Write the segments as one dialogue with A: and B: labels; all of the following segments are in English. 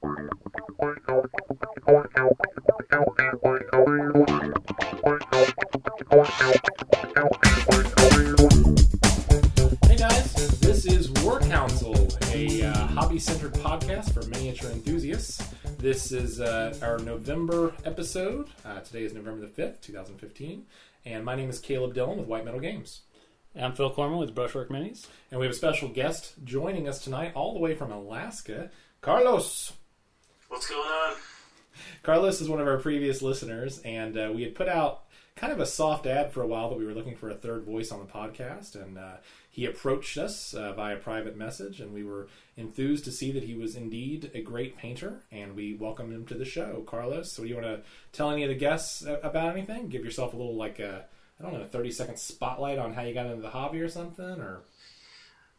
A: Hey guys, this is War Council, a uh, hobby centered podcast for miniature enthusiasts. This is uh, our November episode. Uh, today is November the 5th, 2015. And my name is Caleb Dillon with White Metal Games.
B: I'm Phil Corman with Brushwork Minis.
A: And we have a special guest joining us tonight, all the way from Alaska, Carlos.
C: What's going on?
A: Carlos is one of our previous listeners, and uh, we had put out kind of a soft ad for a while that we were looking for a third voice on the podcast, and uh, he approached us uh, via private message, and we were enthused to see that he was indeed a great painter, and we welcomed him to the show. Carlos, so do you want to tell any of the guests about anything? Give yourself a little like a I don't know, a thirty second spotlight on how you got into the hobby or something, or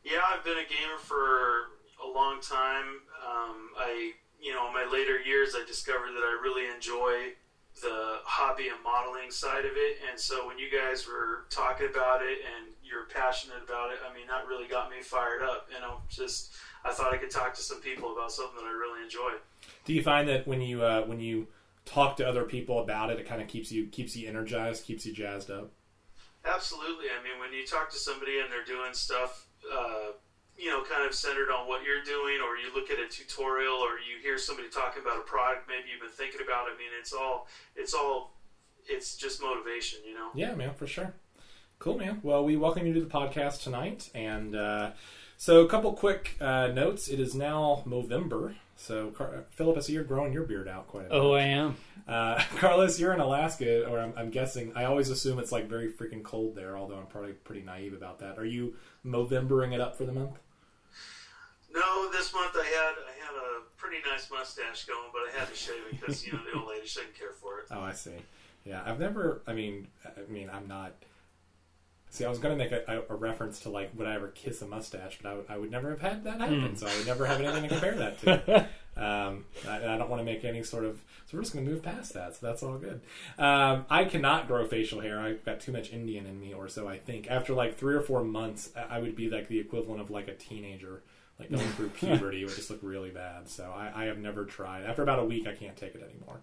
C: Yeah, I've been a gamer for a long time. Um, I, you know, in my later years, I discovered that I really enjoy the hobby and modeling side of it. And so when you guys were talking about it and you're passionate about it, I mean, that really got me fired up. And I'm just, I thought I could talk to some people about something that I really enjoy.
A: do you find that when you uh, when you talk to other people about it, it kind of keeps you keeps you energized, keeps you jazzed up?
C: Absolutely. I mean, when you talk to somebody and they're doing stuff, uh, you know, kind of centered on what you're doing, or you look at a tutorial, or you hear somebody talking about a product maybe you've been thinking about. it. I mean, it's all, it's all, it's just motivation, you know.
A: Yeah, man, for sure. Cool, man. Well, we welcome you to the podcast tonight, and uh, so a couple quick uh, notes. It is now November, so Car- Philip, I see you're growing your beard out quite a bit.
B: Oh, I am.
A: Uh, Carlos, you're in Alaska, or I'm, I'm guessing. I always assume it's like very freaking cold there, although I'm probably pretty naive about that. Are you Movembering it up for the month?
C: No, this month I had, I had a pretty nice mustache going, but I had to shave it because you know the old lady shouldn't care for it.
A: Oh, I see. Yeah, I've never. I mean, I mean, I'm not. See, I was going to make a, a, a reference to like would I ever kiss a mustache, but I would, never have had that happen, so I would never have anything to compare that to. Um, I, I don't want to make any sort of. So we're just going to move past that. So that's all good. Um, I cannot grow facial hair. I've got too much Indian in me, or so I think. After like three or four months, I I would be like the equivalent of like a teenager, like going through puberty. Would just look really bad. So I, I have never tried. After about a week, I can't take it anymore.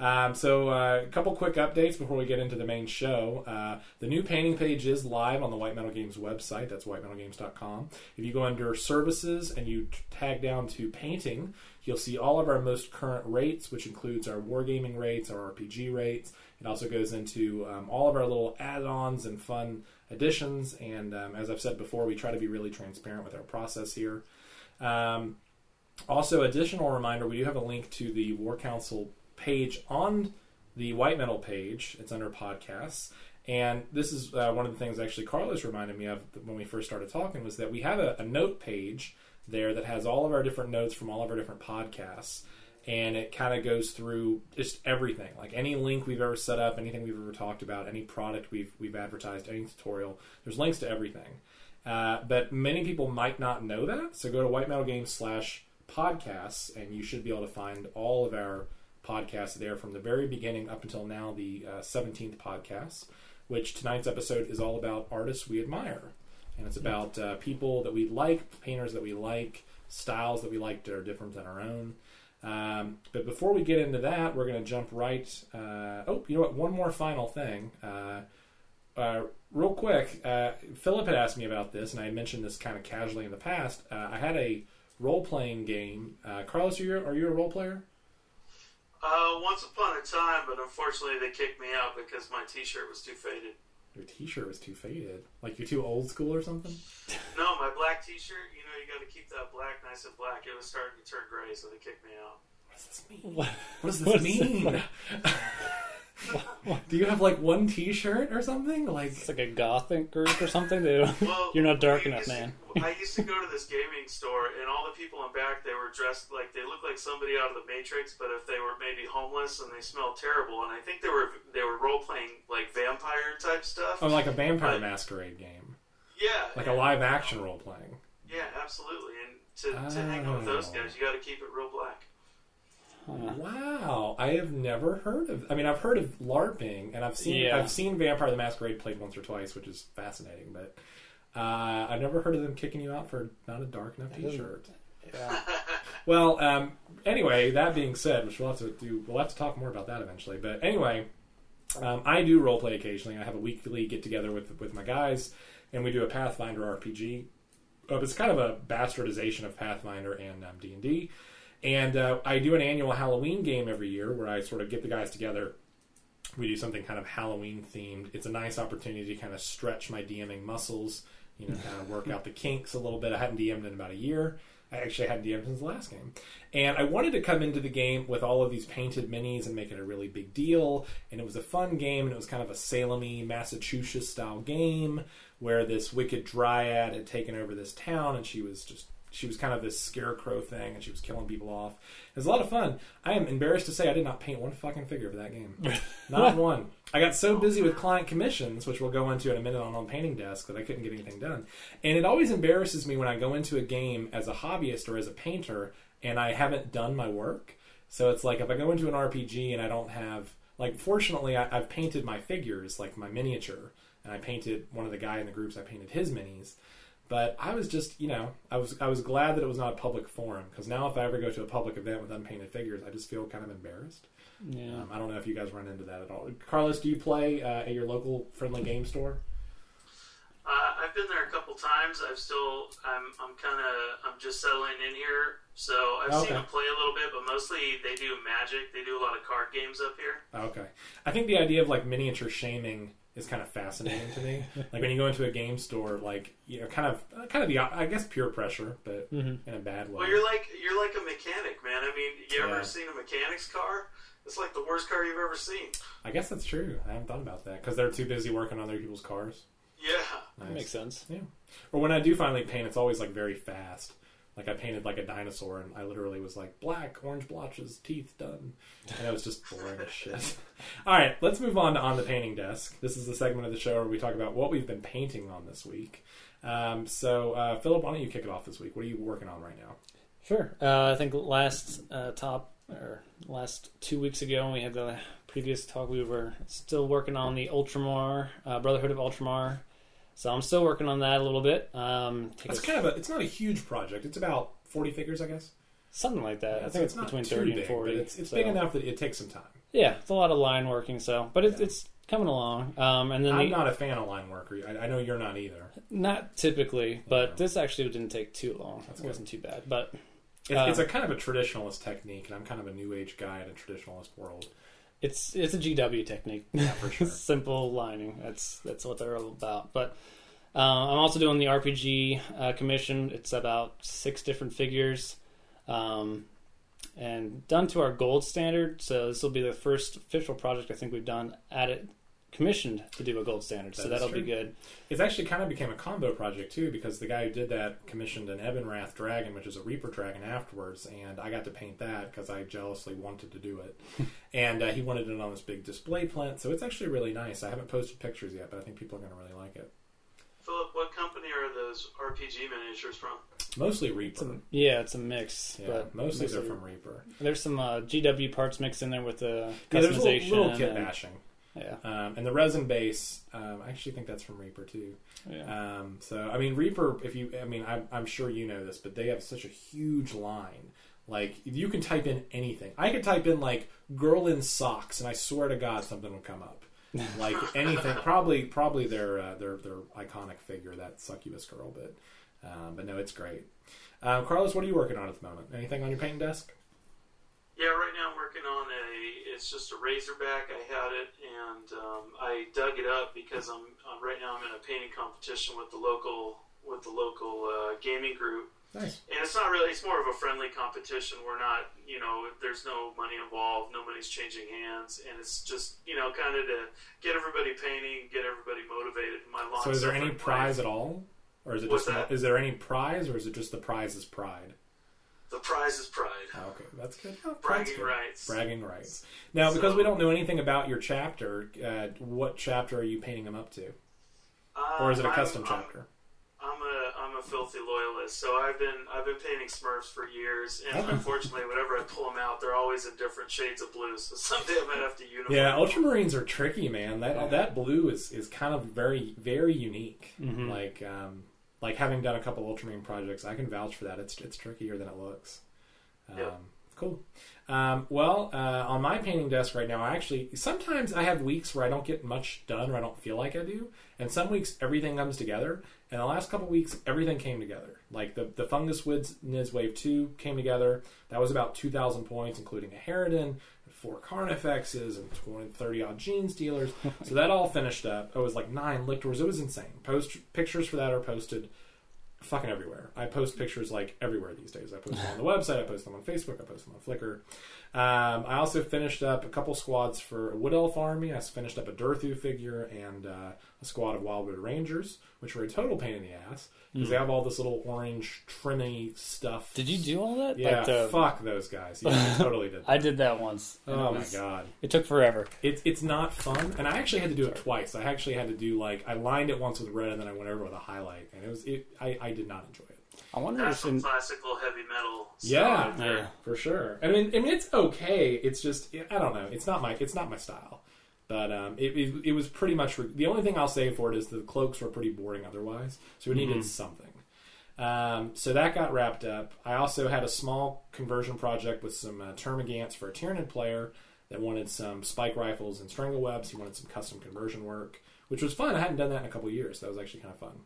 A: Um, so, uh, a couple quick updates before we get into the main show. Uh, the new painting page is live on the White Metal Games website. That's whitemetalgames.com. If you go under services and you tag down to painting, you'll see all of our most current rates, which includes our wargaming rates, our RPG rates. It also goes into um, all of our little add ons and fun additions. And um, as I've said before, we try to be really transparent with our process here. Um, also, additional reminder: we do have a link to the War Council page on the White Metal page. It's under podcasts, and this is uh, one of the things actually Carlos reminded me of when we first started talking was that we have a, a note page there that has all of our different notes from all of our different podcasts. And it kind of goes through just everything, like any link we've ever set up, anything we've ever talked about, any product we've we've advertised, any tutorial. There's links to everything. Uh, but many people might not know that. So go to White Metal Games slash podcasts, and you should be able to find all of our podcasts there from the very beginning up until now, the uh, 17th podcast, which tonight's episode is all about artists we admire. And it's about uh, people that we like, painters that we like, styles that we like that are different than our own. Um, but before we get into that, we're going to jump right. Uh, oh, you know what? One more final thing. Uh, uh, real quick, uh, Philip had asked me about this, and I mentioned this kind of casually in the past. Uh, I had a role playing game. Uh, Carlos, are you, are you a role player?
C: Once upon a time, but unfortunately they kicked me out because my T-shirt was too faded.
A: Your T-shirt was too faded. Like you're too old school or something.
C: No, my black T-shirt. You know, you got to keep that black nice and black. It was starting to turn gray, so they kicked me out.
A: What does this mean?
B: What,
A: What does this
B: what
A: mean? Do you have like one T-shirt or something? Like
B: It's like a gothic group or something. They
C: Well,
B: You're not dark enough,
C: used to-
B: man.
C: I used to go to this gaming store, and all the people in back they were dressed like they looked like somebody out of the Matrix, but if they were maybe homeless and they smelled terrible. And I think they were they were role playing like vampire type stuff.
A: oh, like a vampire
C: Right.
A: masquerade game,
C: yeah,
A: like a live action role playing.
C: Yeah, absolutely. And to, to hang out with those
A: Oh.
C: guys, you got to keep it real black.
A: Wow, I have never heard of. I mean, I've heard of LARPing, and I've seen
B: Yeah.
A: I've seen Vampire the Masquerade played once or twice, which is fascinating. But uh, I've never heard of them kicking you out for not a dark enough T-shirt.
B: Yeah.
A: Well, um, anyway, that being said, which we'll have to do, we'll have to talk more about that eventually. But anyway, um, I do role play occasionally. I have a weekly get together with with my guys, and we do a Pathfinder RPG. Uh, it's kind of a bastardization of Pathfinder and um, D and D. And uh, I do an annual Halloween game every year where I sort of get the guys together. We do something kind of Halloween themed. It's a nice opportunity to kind of stretch my DMing muscles, you know, kind of work out the kinks a little bit. I hadn't DM'd in about a year. I actually hadn't DM'd since the last game. And I wanted to come into the game with all of these painted minis and make it a really big deal. And it was a fun game, and it was kind of a Salem Massachusetts style game where this wicked dryad had taken over this town, and she was just she was kind of this scarecrow thing, and she was killing people off. It was a lot of fun. I am embarrassed to say I did not paint one fucking figure for that game, not one. I got so busy with client commissions, which we'll go into in a minute on on painting desk, that I couldn't get anything done. And it always embarrasses me when I go into a game as a hobbyist or as a painter, and I haven't done my work. So it's like if I go into an RPG and I don't have like, fortunately, I, I've painted my figures, like my miniature, and I painted one of the guy in the groups. I painted his minis. But I was just, you know, I was I was glad that it was not a public forum because now if I ever go to a public event with unpainted figures, I just feel kind of embarrassed.
B: Yeah.
A: Um, I don't know if you guys run into that at all. Carlos, do you play uh, at your local friendly game store?
C: Uh, I've been there a couple times. I've still, I'm, I'm kind of, I'm just settling in here. So I've
A: Okay.
C: seen them play a little bit, but mostly they do Magic. They do a lot of card games up here.
A: Okay. I think the idea of like miniature shaming is kind of fascinating to me. Like when you go into a game store, like you know, kind of, kind of the, I guess, peer pressure, but
B: Mhm.
A: in a bad way.
C: Well, you're like, you're like a mechanic, man. I mean, you
A: Yeah.
C: ever seen a mechanic's car? It's like the worst car you've ever seen.
A: I guess that's true. I haven't thought about that because they're too busy working on other people's cars.
C: Yeah.
A: Nice.
B: That makes sense. Yeah.
A: Or when I do finally paint, it's always like very fast. Like I painted like a dinosaur, and I literally was like black, orange blotches, teeth done, and it was just boring as shit. All right, let's move on to on the painting desk. This is the segment of the show where we talk about what we've been painting on this week. Um, so, uh, Philip, why don't you kick it off this week? What are you working on right now?
B: Sure. Uh, I think last uh, top or last two weeks ago when we had the previous talk, we were still working on the Ultramar uh, Brotherhood of Ultramar. So I'm still working on that a little bit. Um,
A: It's kind of a, it's not a huge project. It's about forty figures, I guess.
B: something like that. I
A: so
B: think it's, between thirty
A: big,
B: and forty.
A: It's it's
B: so-
A: big enough that it takes some time.
B: Yeah, it's a lot of line working. So, but it's
A: Yeah.
B: it's coming along. Um, and then
A: I'm
B: the,
A: not a fan of line worker. I, I know you're not either.
B: not typically, but
A: Yeah.
B: this actually didn't take too long.
A: That's
B: it
A: good.
B: wasn't too bad, but
A: It's, it's a kind of a traditionalist technique, and I'm kind of a new age guy in a traditionalist world.
B: It's it's a GW technique.
A: Yeah, for sure.
B: Simple lining. That's that's what they're all about. But uh, I'm also doing the RPG uh, commission. It's about six different figures, um, and done to our gold standard. So this will be the first official project I think we've done at it commissioned to do a gold standard.
A: That
B: so that'll
A: true.
B: be good.
A: It's actually kind of became a combo project too, because the guy who did that commissioned an Ebonwrath dragon, which is a Reaper dragon, afterwards, and I got to paint that because I jealously wanted to do it, and uh, he wanted it on this big display plant. So it's actually really nice. I haven't posted pictures yet, but I think people are going to really like it.
C: Philip, what company are those RPG miniatures from?
A: Mostly
B: It's
A: Reaper.
B: a, yeah, it's a mix.
A: yeah,
B: but
A: mostly they're from Reaper.
B: There's some uh, GW parts mixed in there with the
A: Yeah, there's a
B: customization.
A: little, little kit
B: and-
A: bashing,
B: yeah,
A: um, and the resin base. Um, I actually think that's from Reaper too.
B: yeah.
A: Um, so I mean, Reaper. If you, I mean, I'm, I'm sure you know this, but they have such a huge line. Like you can type in anything. I could type in like "girl in socks," and I swear to God, something would come up. Like anything, probably, probably their uh, their their iconic figure, that succubus girl. But um, but no, it's great. Um, Carlos, what are you working on at the moment? Anything on your painting desk?
C: Yeah, right now I'm working on a. It's just a Razorback. I had it, and um, I dug it up because I'm uh, right now I'm in a painting competition with the local with the local uh, gaming group.
A: Nice.
C: And it's not really. It's more of a friendly competition. We're not, you know, there's no money involved. Nobody's changing hands, and it's just, you know, kind of to get everybody painting, get everybody motivated. My long.
A: So is there any prize
C: wife-
A: at all, or is it
C: What's
A: just
C: that?
A: is there any prize, or is it just the prize is pride?
C: The prize is pride.
A: Oh, okay, that's good. Oh, pride's
C: Bragging
A: good.
C: rights.
A: Bragging rights. Now, because
C: So-
A: we don't know anything about your chapter, uh, what chapter are you painting them up to,
C: Uh,
A: or is it a
C: I'm-
A: custom
C: I'm-
A: chapter?
C: I'm a I'm a filthy loyalist, so I've been I've been painting Smurfs for years, and
A: Okay.
C: unfortunately, whenever I pull them out, they're always in different shades of blue. So someday I might have to unify.
A: Yeah. Ultramarines are tricky, man. That that blue is, is kind of very very unique.
B: Mhm.
A: Like um, like having done a couple Ultramarine projects, I can vouch for that. It's it's trickier than it looks. Um,
C: Yep.
A: Cool. Um, well, uh, on my painting desk right now, I actually sometimes I have weeks where I don't get much done or I don't feel like I do, and some weeks everything comes together. And the last couple weeks, everything came together. Like the the Fungus Woods Niz Wave Two came together. That was about two thousand points, including a Harridan, four Carnifexes, and 20, 30 odd Genestealers. so that all finished up. It was like nine Lictors. It was insane. Post pictures for that are posted fucking everywhere. I post pictures like everywhere these days. I post them on the website. I post them on Facebook. I post them on Flickr. Um, I also finished up a couple squads for a Wood Elf army. I finished up a Durthu figure and uh, a squad of Wildwood Rangers, which were a total pain in the ass because they have all this little orange trimmy stuff.
B: Did you do all that?
A: Yeah,
B: Like the-
A: fuck those guys. Yeah, I totally did.
B: I did that once.
A: oh
B: it
A: my god.
B: It took forever.
A: It's it's not fun, and I actually had to do it twice. I actually had to do like I lined it once with red, and then I went over with a highlight, and it was it. I, I did not enjoy it
B: I wonder
C: That's
B: if
C: some
B: in,
C: classical heavy metal.
A: Yeah.
B: yeah.
A: for sure. I mean, I mean it's okay. It's just I don't know. It's not my it's not my style, but um, it, it it was pretty much the only thing I'll say for it is the cloaks were pretty boring otherwise, so we needed something. Um, so that got wrapped up. I also had a small conversion project with some uh, Termagants for a Tyranid player that wanted some spike rifles and strangle webs. He wanted some custom conversion work, which was fun. I hadn't done that in a couple years. So That was actually kind of fun.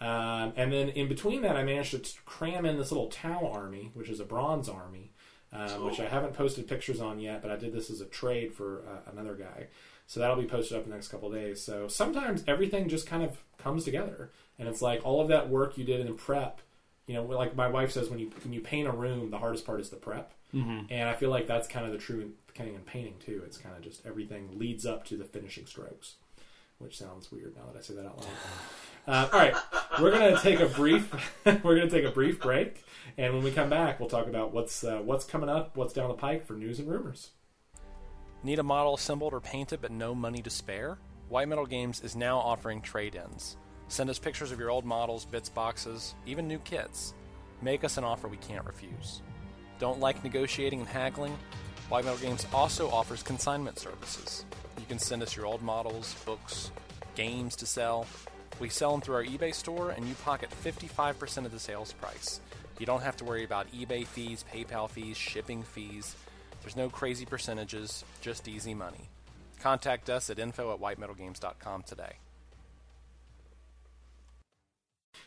A: Um, and then in between that, I managed to cram in this little Tau army, which is a bronze army, um, which I haven't posted pictures on yet, but I did this as a trade for uh, another guy. So that'll be posted up in the next couple of days. So sometimes everything just kind of comes together, and it's like all of that work you did in prep. You know, like my wife says, when you when you paint a room, the hardest part is the prep, mm-hmm. and I feel like that's kind of the true thing in painting too. It's kind of just everything leads up to the finishing strokes, which sounds weird now that I say that out loud. Uh, all right, we're gonna take a brief we're gonna take a brief break, and when we come back, we'll talk about what's uh, what's coming up, what's down the pike for news and rumors.
D: Need a model assembled or painted but no money to spare? White Metal Games is now offering trade ins. Send us pictures of your old models, bits boxes, even new kits. Make us an offer we can't refuse. Don't like negotiating and haggling? White Metal Games also offers consignment services. You can send us your old models, books, games to sell. We sell them through our eBay store and you pocket 55% of the sales price. You don't have to worry about eBay fees, PayPal fees, shipping fees. There's no crazy percentages, just easy money. Contact us at info at whitemetalgames.com today.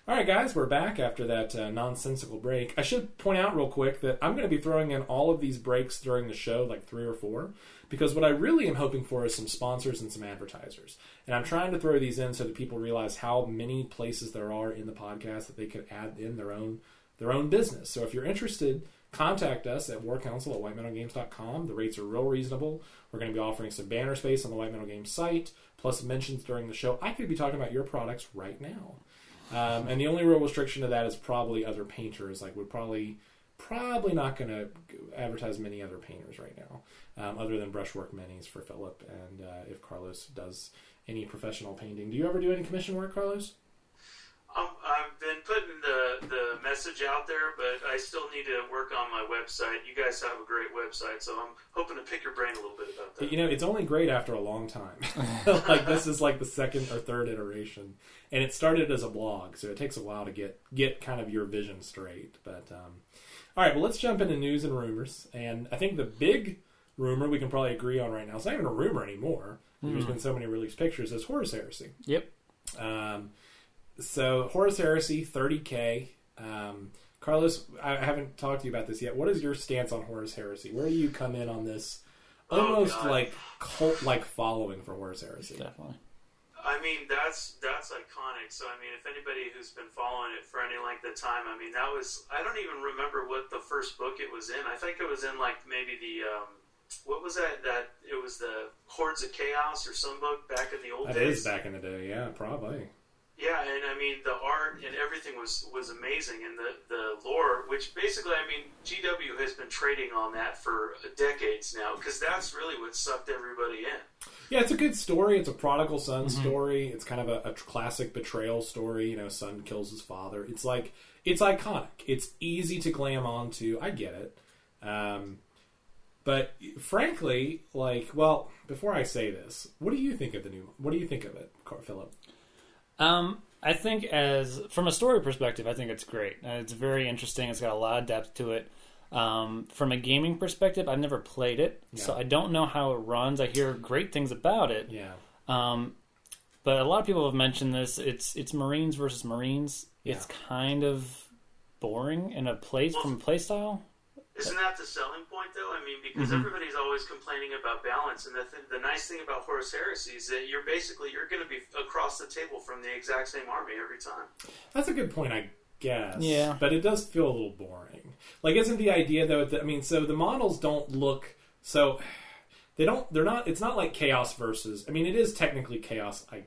A: All right, guys, we're back after that uh, nonsensical break. I should point out real quick that I'm going to be throwing in all of these breaks during the show, like three or four, because what I really am hoping for is some sponsors and some advertisers. And I'm trying to throw these in so that people realize how many places there are in the podcast that they could add in their own their own business. So if you're interested, contact us at warcouncil at whitemetalgames.com. The rates are real reasonable. We're going to be offering some banner space on the White Metal Games site, plus mentions during the show. I could be talking about your products right now. Um, and the only real restriction to that is probably other painters. Like we're probably probably not going to advertise many other painters right now, um, other than brushwork minis for Philip. And uh, if Carlos does any professional painting, do you ever do any commission work, Carlos?
C: Um, I've been putting the, the message out there, but I still need to work on my website. You guys have a great website, so I'm hoping to pick your brain a little bit about that.
A: You know, it's only great after a long time. like this is like the second or third iteration, and it started as a blog, so it takes a while to get get kind of your vision straight. But um, all right, well, let's jump into news and rumors. And I think the big rumor we can probably agree on right now. It's not even a rumor anymore. There's been so many released pictures. Is Horus Heresy.
B: Yep.
A: Um, so Horus Heresy, 30k. Um, Carlos, I haven't talked to you about this yet. What is your stance on Horus Heresy? Where do you come in on this?
C: Oh,
A: Almost
C: God.
A: like cult-like following for Horus Heresy.
B: Definitely.
C: I mean, that's that's iconic. So, I mean, if anybody who's been following it for any length of time, I mean, that was I don't even remember what the first book it was in. I think it was in like maybe the um, what was that? That it was the Hordes of Chaos or some book back in the old
A: That
C: days.
A: is back in the day, yeah, probably.
C: Yeah, and I mean the art and everything was was amazing, and the the lore, which basically, I mean, GW has been trading on that for decades now, because that's really what sucked everybody in.
A: Yeah, it's a good story. It's a prodigal son
B: Mm-hmm.
A: story. It's kind of a, a classic betrayal story. You know, son kills his father. It's like it's iconic. It's easy to glam onto. I get it. Um, but frankly, like, well, before I say this, what do you think of the new? What do you think of it, Car- Philip?
B: Um, I think as from a story perspective, I think it's great. Uh, it's very interesting. It's got a lot of depth to it. Um, from a gaming perspective, I've never played it, so I don't know how it runs. I hear great things about it.
A: Yeah.
B: Um, but a lot of people have mentioned this. It's it's Marines versus Marines. It's kind of boring in a play from a play style.
C: Isn't that the selling point, though? I mean, because
B: Mm-hmm.
C: everybody's always complaining about balance, and the, th- the nice thing about Horus Heresy is that you're basically you're going to be across the table from the exact same army every time.
A: That's a good point, I guess.
B: Yeah.
A: But it does feel a little boring. Like, isn't the idea though? That, I mean, so the models don't look so. They don't. They're not. It's not like chaos versus. I mean, it is technically chaos, I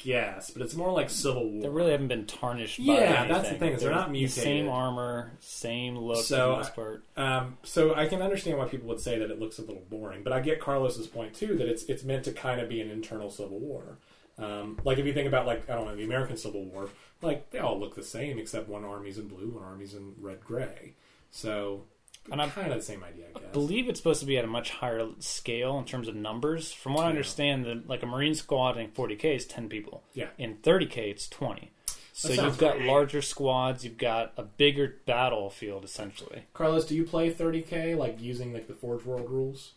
A: guess, but it's more like civil war.
B: They really haven't been tarnished. by
A: Yeah, that's the thing, is they're not
B: the Same armor, same look for
A: So,
B: the most part.
A: Um, so I can understand why people would say that it looks a little boring, but I get Carlos's point too that it's it's meant to kind of be an internal civil war. Um, like if you think about like I don't know the American Civil War, like they all look the same except one army's in blue, one army's in red gray. So
B: And I'm
A: kind of the same idea, I guess.
B: I believe it's supposed to be at a much higher scale in terms of numbers. From what I understand, the, like a Marine squad in 40k is 10 people.
A: Yeah.
B: In 30k, it's 20. So you've got
C: great.
B: larger squads. You've got a bigger battlefield essentially.
A: Carlos, do you play 30k like using like the Forge World rules?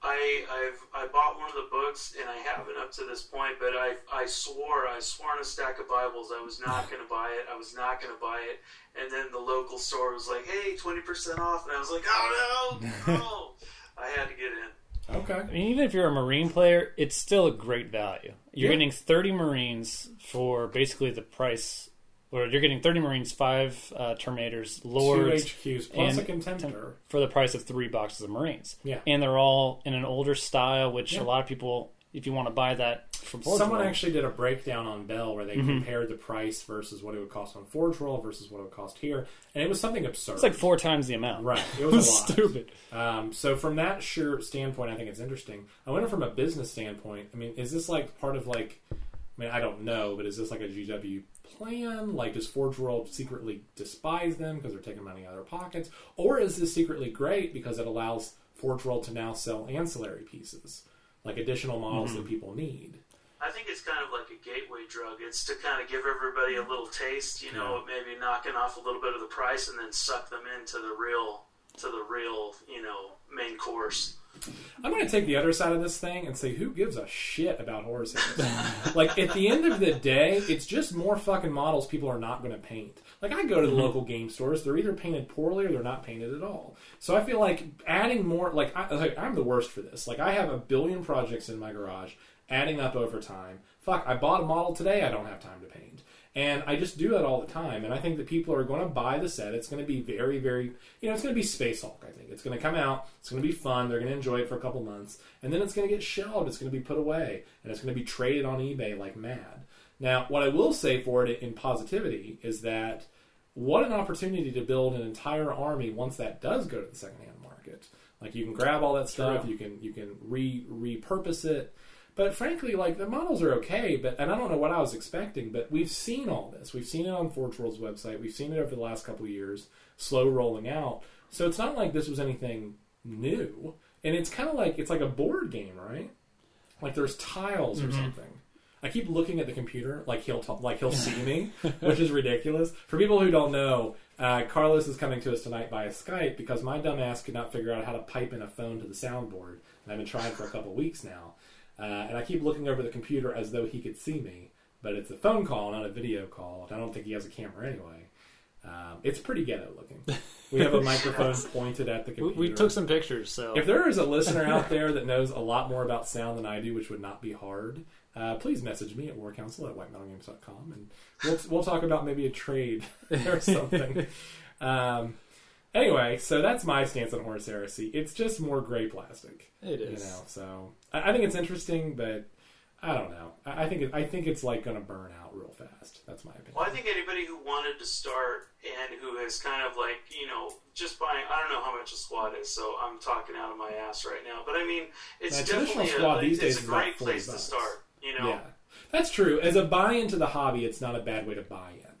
C: I I've I bought one of the books and I haven't up to this point, but I I swore I swore on a stack of Bibles I was not going to buy it. I was not going to buy it, and then the local store was like, "Hey, twenty percent off," and I was like, "Oh no, no!" I had to get in.
A: Okay.
B: I mean, even if you're a Marine player, it's still a great value. You're
A: Yeah.
B: getting 30 Marines for basically the price, or you're getting 30 Marines, five uh, Terminators, Lords,
A: Two HQs plus
B: and
A: a Contemptor.
B: for the price of three boxes of Marines.
A: Yeah.
B: And they're all in an older style, which
A: Yeah.
B: a lot of people, if you want to buy that from Forge
A: Someone
B: World-
A: actually did a breakdown on Bell where they
B: Mm-hmm.
A: compared the price versus what it would cost on Forge World versus what it would cost here, and it was something absurd.
B: it's like four times the amount.
A: Right. It was a lot.
B: stupid.
A: Um, so from that sure standpoint, I think it's interesting. I wonder from a business standpoint. I mean, is this like part of like? I mean, I don't know, but is this like a GW plan? Like, does Forge World secretly despise them because they're taking money out of their pockets, or is this secretly great because it allows Forge World to now sell ancillary pieces, like additional models
B: Mm-hmm.
A: that people need?
C: I think it's kind of like a gateway drug. It's to kind of give everybody a little taste, you know, maybe knocking off a little bit of the price and then suck them into the real to the real, you know, main course.
A: I'm going to take the other side of this thing and say, who gives a shit about Horus Heresy? like, at the end of the day, it's just more fucking models people are not going to paint. Like, I go to the mm-hmm. local game stores, they're either painted poorly or they're not painted at all. So I feel like adding more, like, I, like I'm the worst for this. Like, I have a billion projects in my garage, adding up over time. Fuck, I bought a model today, I don't have time to paint. And I just do that all the time. And I think that people are going to buy the set. It's going to be very, very, you know, it's going to be Space Hulk, I think. It's going to come out. It's going to be fun. They're going to enjoy it for a couple months. And then it's going to get shelved. It's going to be put away. And it's going to be traded on eBay like mad. Now, what I will say for it in positivity is that what an opportunity to build an entire army once that does go to the secondhand market. Like you can grab all that stuff, you can you can re repurpose it. But frankly, like the models are okay, but and I don't know what I was expecting, but we've seen all this. We've seen it on Forge World's website. We've seen it over the last couple of years, slow rolling out. So it's not like this was anything new. And it's kind of like it's like a board game, right? Like there's tiles or something. I keep looking at the computer like he'll t- like he'll see me, which is ridiculous. For people who don't know, uh, Carlos is coming to us tonight via Skype because my dumb ass could not figure out how to pipe in a phone to the soundboard, and I've been trying for a couple weeks now. Uh, and I keep looking over the computer as though he could see me, but it's a phone call, not a video call. And I don't think he has a camera anyway. Um, it's pretty ghetto looking. We have a microphone pointed at the
B: We,
A: computer.
B: we took some pictures, so
A: If there is a listener out there that knows a lot more about sound than I do, which would not be hard, uh, please message me at warcouncil at whitemetalgames.com and we'll, we'll talk about maybe a trade or something. um, anyway, so that's my stance on Horus Heresy. It's just more gray plastic.
B: it
A: You know, so I, I think it's interesting, but I don't know. I, I think it, I think it's like going to burn out real fast. That's my opinion.
C: Well, I think anybody who wanted to start and who has kind of like, you know, just buying, I don't know how much a squad is, so I'm talking out of my ass right now. But I mean, it's
A: A
C: definitely
A: squad
C: a,
A: these
C: it's
A: days
C: a great
A: 40
C: place to start, you know.
A: Yeah, that's true. As a buy into the hobby, it's not a bad way to buy in.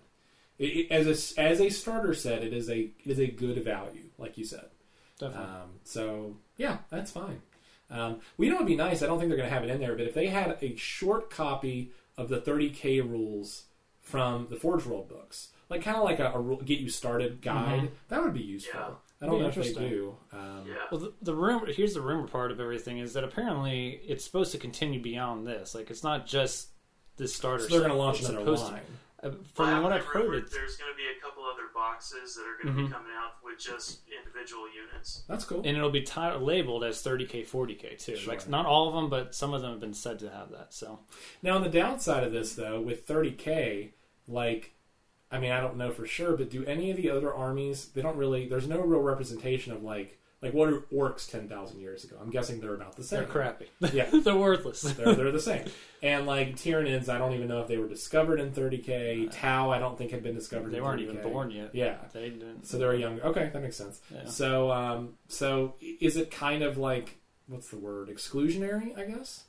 A: It, it- as a as a starter set, it is a it is a good value, like you said.
B: Definitely.
A: Um, so yeah, that's fine. Um, we know it'd be nice. I don't think they're going to have it in there, but if they had a short copy of the 30k rules from the Forge World books, like kind of like a, a get you started guide. That would be useful.
C: Yeah.
A: I don't know if they
B: interesting.
A: do. Um,
C: Yeah.
B: Well, the, the rumor here's the rumor part of everything is that apparently it's supposed to continue beyond this. Like it's not just this starter.
A: So they're going to launch
B: It's
A: another
B: supposed to-
A: line.
B: Uh,
C: Well,
B: from what
C: I've
B: I've heard,
C: there's going to be a couple other boxes that are going to
B: Mhm.
C: be coming out with just individual units.
A: That's cool.
B: and it'll be ti labeled as 30k, 40k too.
A: Sure.
B: Like not all of them, but some of them have been said to have that. So
A: Now, on the downside of this, though, with 30k, like, I mean, I don't know for sure, but do any of the other armies? They don't really. There's no real representation of like, like what are orcs 10,000 years ago? I'm guessing they're about the same.
B: they're crappy.
A: Yeah.
B: they're worthless.
A: they're, they're the same. And like Tyranids, I don't even know if they were discovered in 30k. Tau, I don't think had been discovered.
B: they
A: in
B: weren't
A: 30K.
B: even born yet.
A: Yeah.
B: They didn't.
A: So they're young. Okay, that makes sense.
B: Yeah.
A: So, um, so is it kind of like what's the word? Exclusionary, I guess.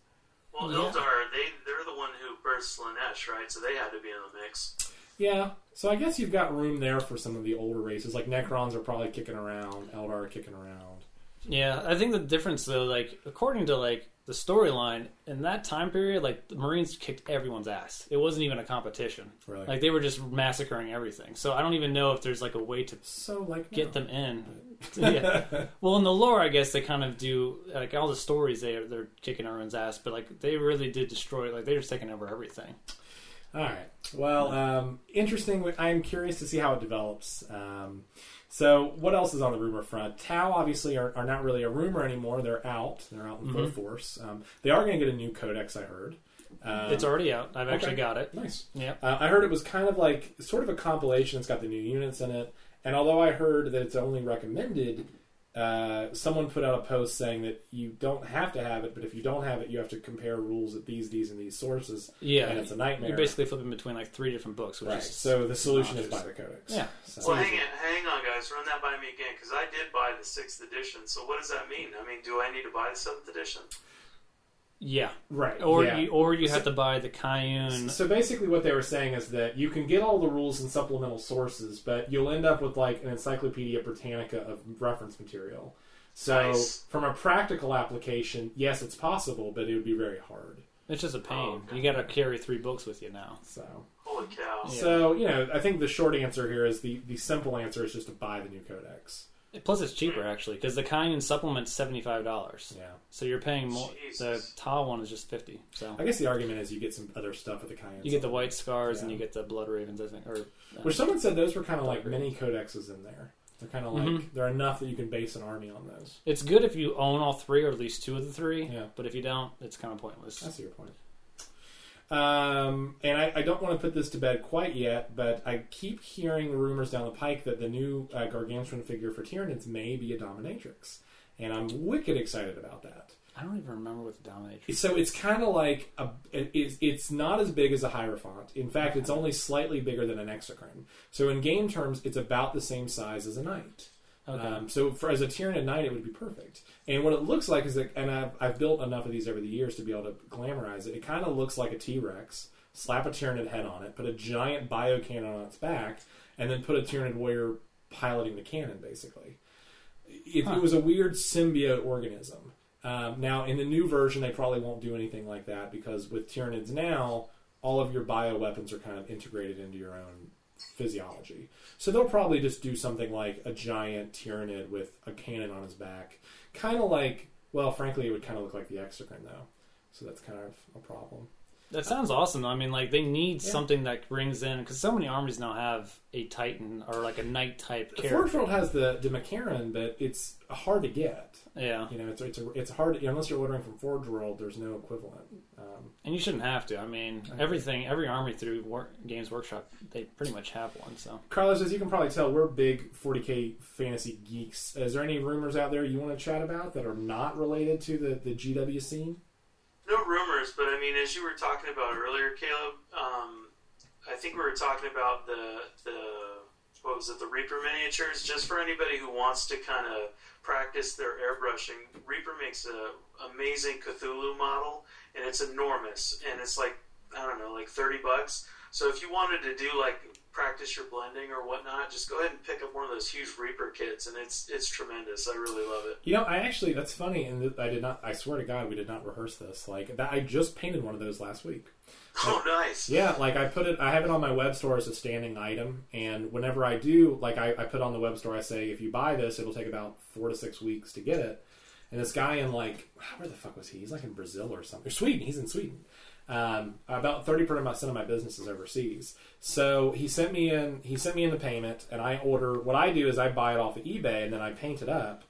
C: Well,
B: Yeah.
C: They they're the one who birthed Slaanesh, right? So they had to be in the mix.
A: Yeah. So I guess you've got room there for some of the older races. Like Necrons are probably kicking around. Eldar are kicking around.
B: Yeah, I think the difference though, like according to like the storyline in that time period, like the Marines kicked everyone's ass. It wasn't even a competition.
A: Really.
B: Like they were just massacring everything. So I don't even know if there's like a way to
A: so like
B: get
A: no.
B: them in. yeah. Well, in the lore, I guess they kind of do like all the stories. They they're kicking everyone's ass, but like they really did destroy. Like they're just taking over everything.
A: All right. Well, um, interesting. I'm curious to see how it develops. Um, so, what else is on the rumor front? Tau obviously are, are not really a rumor anymore. They're out. They're out in full
B: Mhm.
A: force. Um, they are going to get a new codex. I heard. Um,
B: it's already out. I've actually
A: okay.
B: got it.
A: nice.
B: Yeah.
A: Uh, I heard it was kind of like sort of a compilation. It's got the new units in it, and although I heard that it's only recommended, uh, someone put out a post saying that you don't have to have it, but if you don't have it, you have to compare rules at these, these, and these sources,
B: Yeah.
A: and it's a nightmare.
B: You're basically flipping between like three different books, which
A: right.
B: is
A: So the solution is buy the codex.
B: Yeah.
A: So-
C: Well, hang on, hang on, guys. Run that by me again, because I did buy the sixth edition. So what does that mean? I mean, do I need to buy the seventh edition?
B: Yeah.
A: right.
B: Or
A: yeah.
B: you or you have to buy the Kauyon.
A: So basically, what they were saying is that you can get all the rules in supplemental sources, but you'll end up with like an Encyclopedia Britannica of reference material. So,
C: Nice.
A: from a practical application, yes, it's possible, but it would be very hard.
B: It's just a pain.
C: Oh.
B: You got to carry three books with you now.
A: So,
C: Holy cow!
B: Yeah.
A: so you know, I think the short answer here is the the simple answer is just to buy the new codex.
B: Plus, it's cheaper actually because the Kauyon supplement's seventy five dollars.
A: Yeah,
B: So you're paying more. The
C: Jesus.
B: Tau one is just fifty. So
A: I guess the argument is you get some other stuff with the Kauyon.
B: you get the white scars and
A: Yeah.
B: you get the blood ravens. I think. Or uh,
A: Which someone said those were kind of like mini codexes in there. They're kind of like
B: Mhm.
A: they're enough that you can base an army on those.
B: it's good if you own all three or at least two of the three.
A: Yeah.
B: But if you don't, it's kind of pointless.
A: I see your point. Um, and I, I don't want to put this to bed quite yet, but I keep hearing rumors down the pike that the new uh, gargantuan figure for Tyranids may be a dominatrix, and I'm wicked excited about that.
B: I don't even remember what the dominatrix.
A: So it's kind of like a, it- it's, it's not as big as a Hierophant. In fact, it's only slightly bigger than an Exocrine. So in game terms, it's about the same size as a Knight.
B: Okay.
A: Um, so for as a Tyranid Knight, it would be perfect. And what it looks like is that, and I've, I've built enough of these over the years to be able to glamorize it. It kind of looks like a T Rex. Slap a Tyranid head on it, put a giant bio cannon on its back, and then put a Tyranid warrior piloting the cannon. Basically, it,
B: Huh.
A: it was a weird symbiote organism. Um, now, in the new version, they probably won't do anything like that because with Tyranids now, all of your bio weapons are kind of integrated into your own physiology. So they'll probably just do something like a giant Tyranid with a cannon on his back. Kind of like, well, frankly, it would kind of look like the Exocrine, though. So that's kind of a problem.
B: That sounds awesome. I mean, like they need
A: Yeah.
B: something that brings in because so many armies now have a Titan or like a Knight type character.
A: Forge World has the, the Macaron, but it's hard to get.
B: Yeah,
A: You know, it's it's, a, it's hard to, unless you're ordering from Forge World. There's no equivalent. Um,
B: and you shouldn't have to. I mean,
A: Okay.
B: everything, every army through work, Games Workshop, they pretty much have one. So
A: Carlos, as you can probably tell, we're big 40k fantasy geeks. Is there any rumors out there you want to chat about that are not related to the, the GW scene?
C: No rumors, but I mean, as you were talking about earlier, Caleb, um, I think we were talking about the the what was it, the Reaper miniatures. Just for anybody who wants to kind of practice their airbrushing, Reaper makes a amazing Cthulhu model, and it's enormous, and it's like I don't know, like thirty bucks. So if you wanted to do like practice your blending or whatnot, just go ahead and pick up one of those huge Reaper kits, and it's it's tremendous. I really love it.
A: You know, I actually that's funny, and I did not. I swear to God, we did not rehearse this. Like that, I just painted one of those last week.
C: Oh, nice.
A: Yeah, like I put it. I have it on my web store as a standing item, and whenever I do, like I, I put on the web store, I say if you buy this, it'll take about four to six weeks to get it. And this guy in like where the fuck was he? He's like in Brazil or something. Or Sweden. He's in Sweden. Um, about thirty percent of my business is overseas. So he sent me in. He sent me in the payment, and I order. What I do is I buy it off of eBay, and then I paint it up.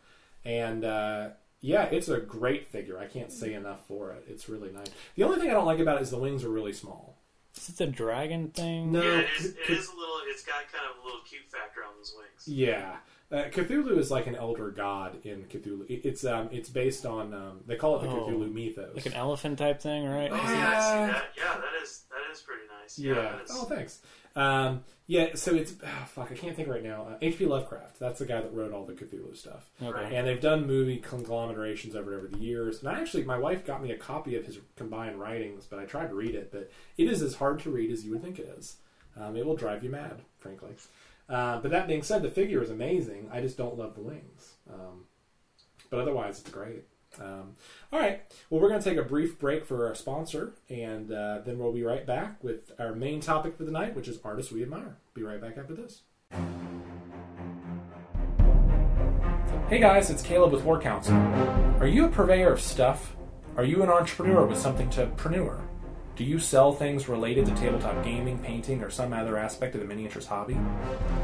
A: And uh, yeah, it's a great figure. I can't say enough for it. It's really nice. The only thing I don't like about it is the wings are really small.
B: Is it the dragon thing?
A: No,
C: Yeah, it is,
A: c-
C: it
A: c-
C: is a little. It's got kind of a little cute factor on those wings.
A: Yeah, uh, Cthulhu is like an elder god in Cthulhu. It's um, it's based on um, they call it the
B: Oh.
A: Cthulhu mythos.
B: Like an elephant type thing, right?
C: Oh, yeah, I see that. Yeah, that is that is pretty nice.
A: yeah.
C: that is-
A: Oh, thanks. Um, yeah. So it's ah, fuck. I can't think right now. Uh, H.P. Lovecraft. That's the guy that wrote all the Cthulhu stuff.
B: Okay.
A: And they've done movie conglomerations over over the years. And I actually, my wife got me a copy of his combined writings, but I tried to read it, but it is as hard to read as you would think it is. Um, it will drive you mad, frankly. Uh, but that being said, the figure is amazing. I just don't love the wings. Um, but otherwise, it's great. Um, all right. Well, we're going to take a brief break for our sponsor, and uh, then we'll be right back with our main topic for the night, which is artists we admire. Be right back after this. Hey guys, it's Caleb with War Council. Are you a purveyor of stuff? Are you an entrepreneur with something to preneur? Do you sell things related to tabletop gaming, painting, or some other aspect of the miniatures hobby?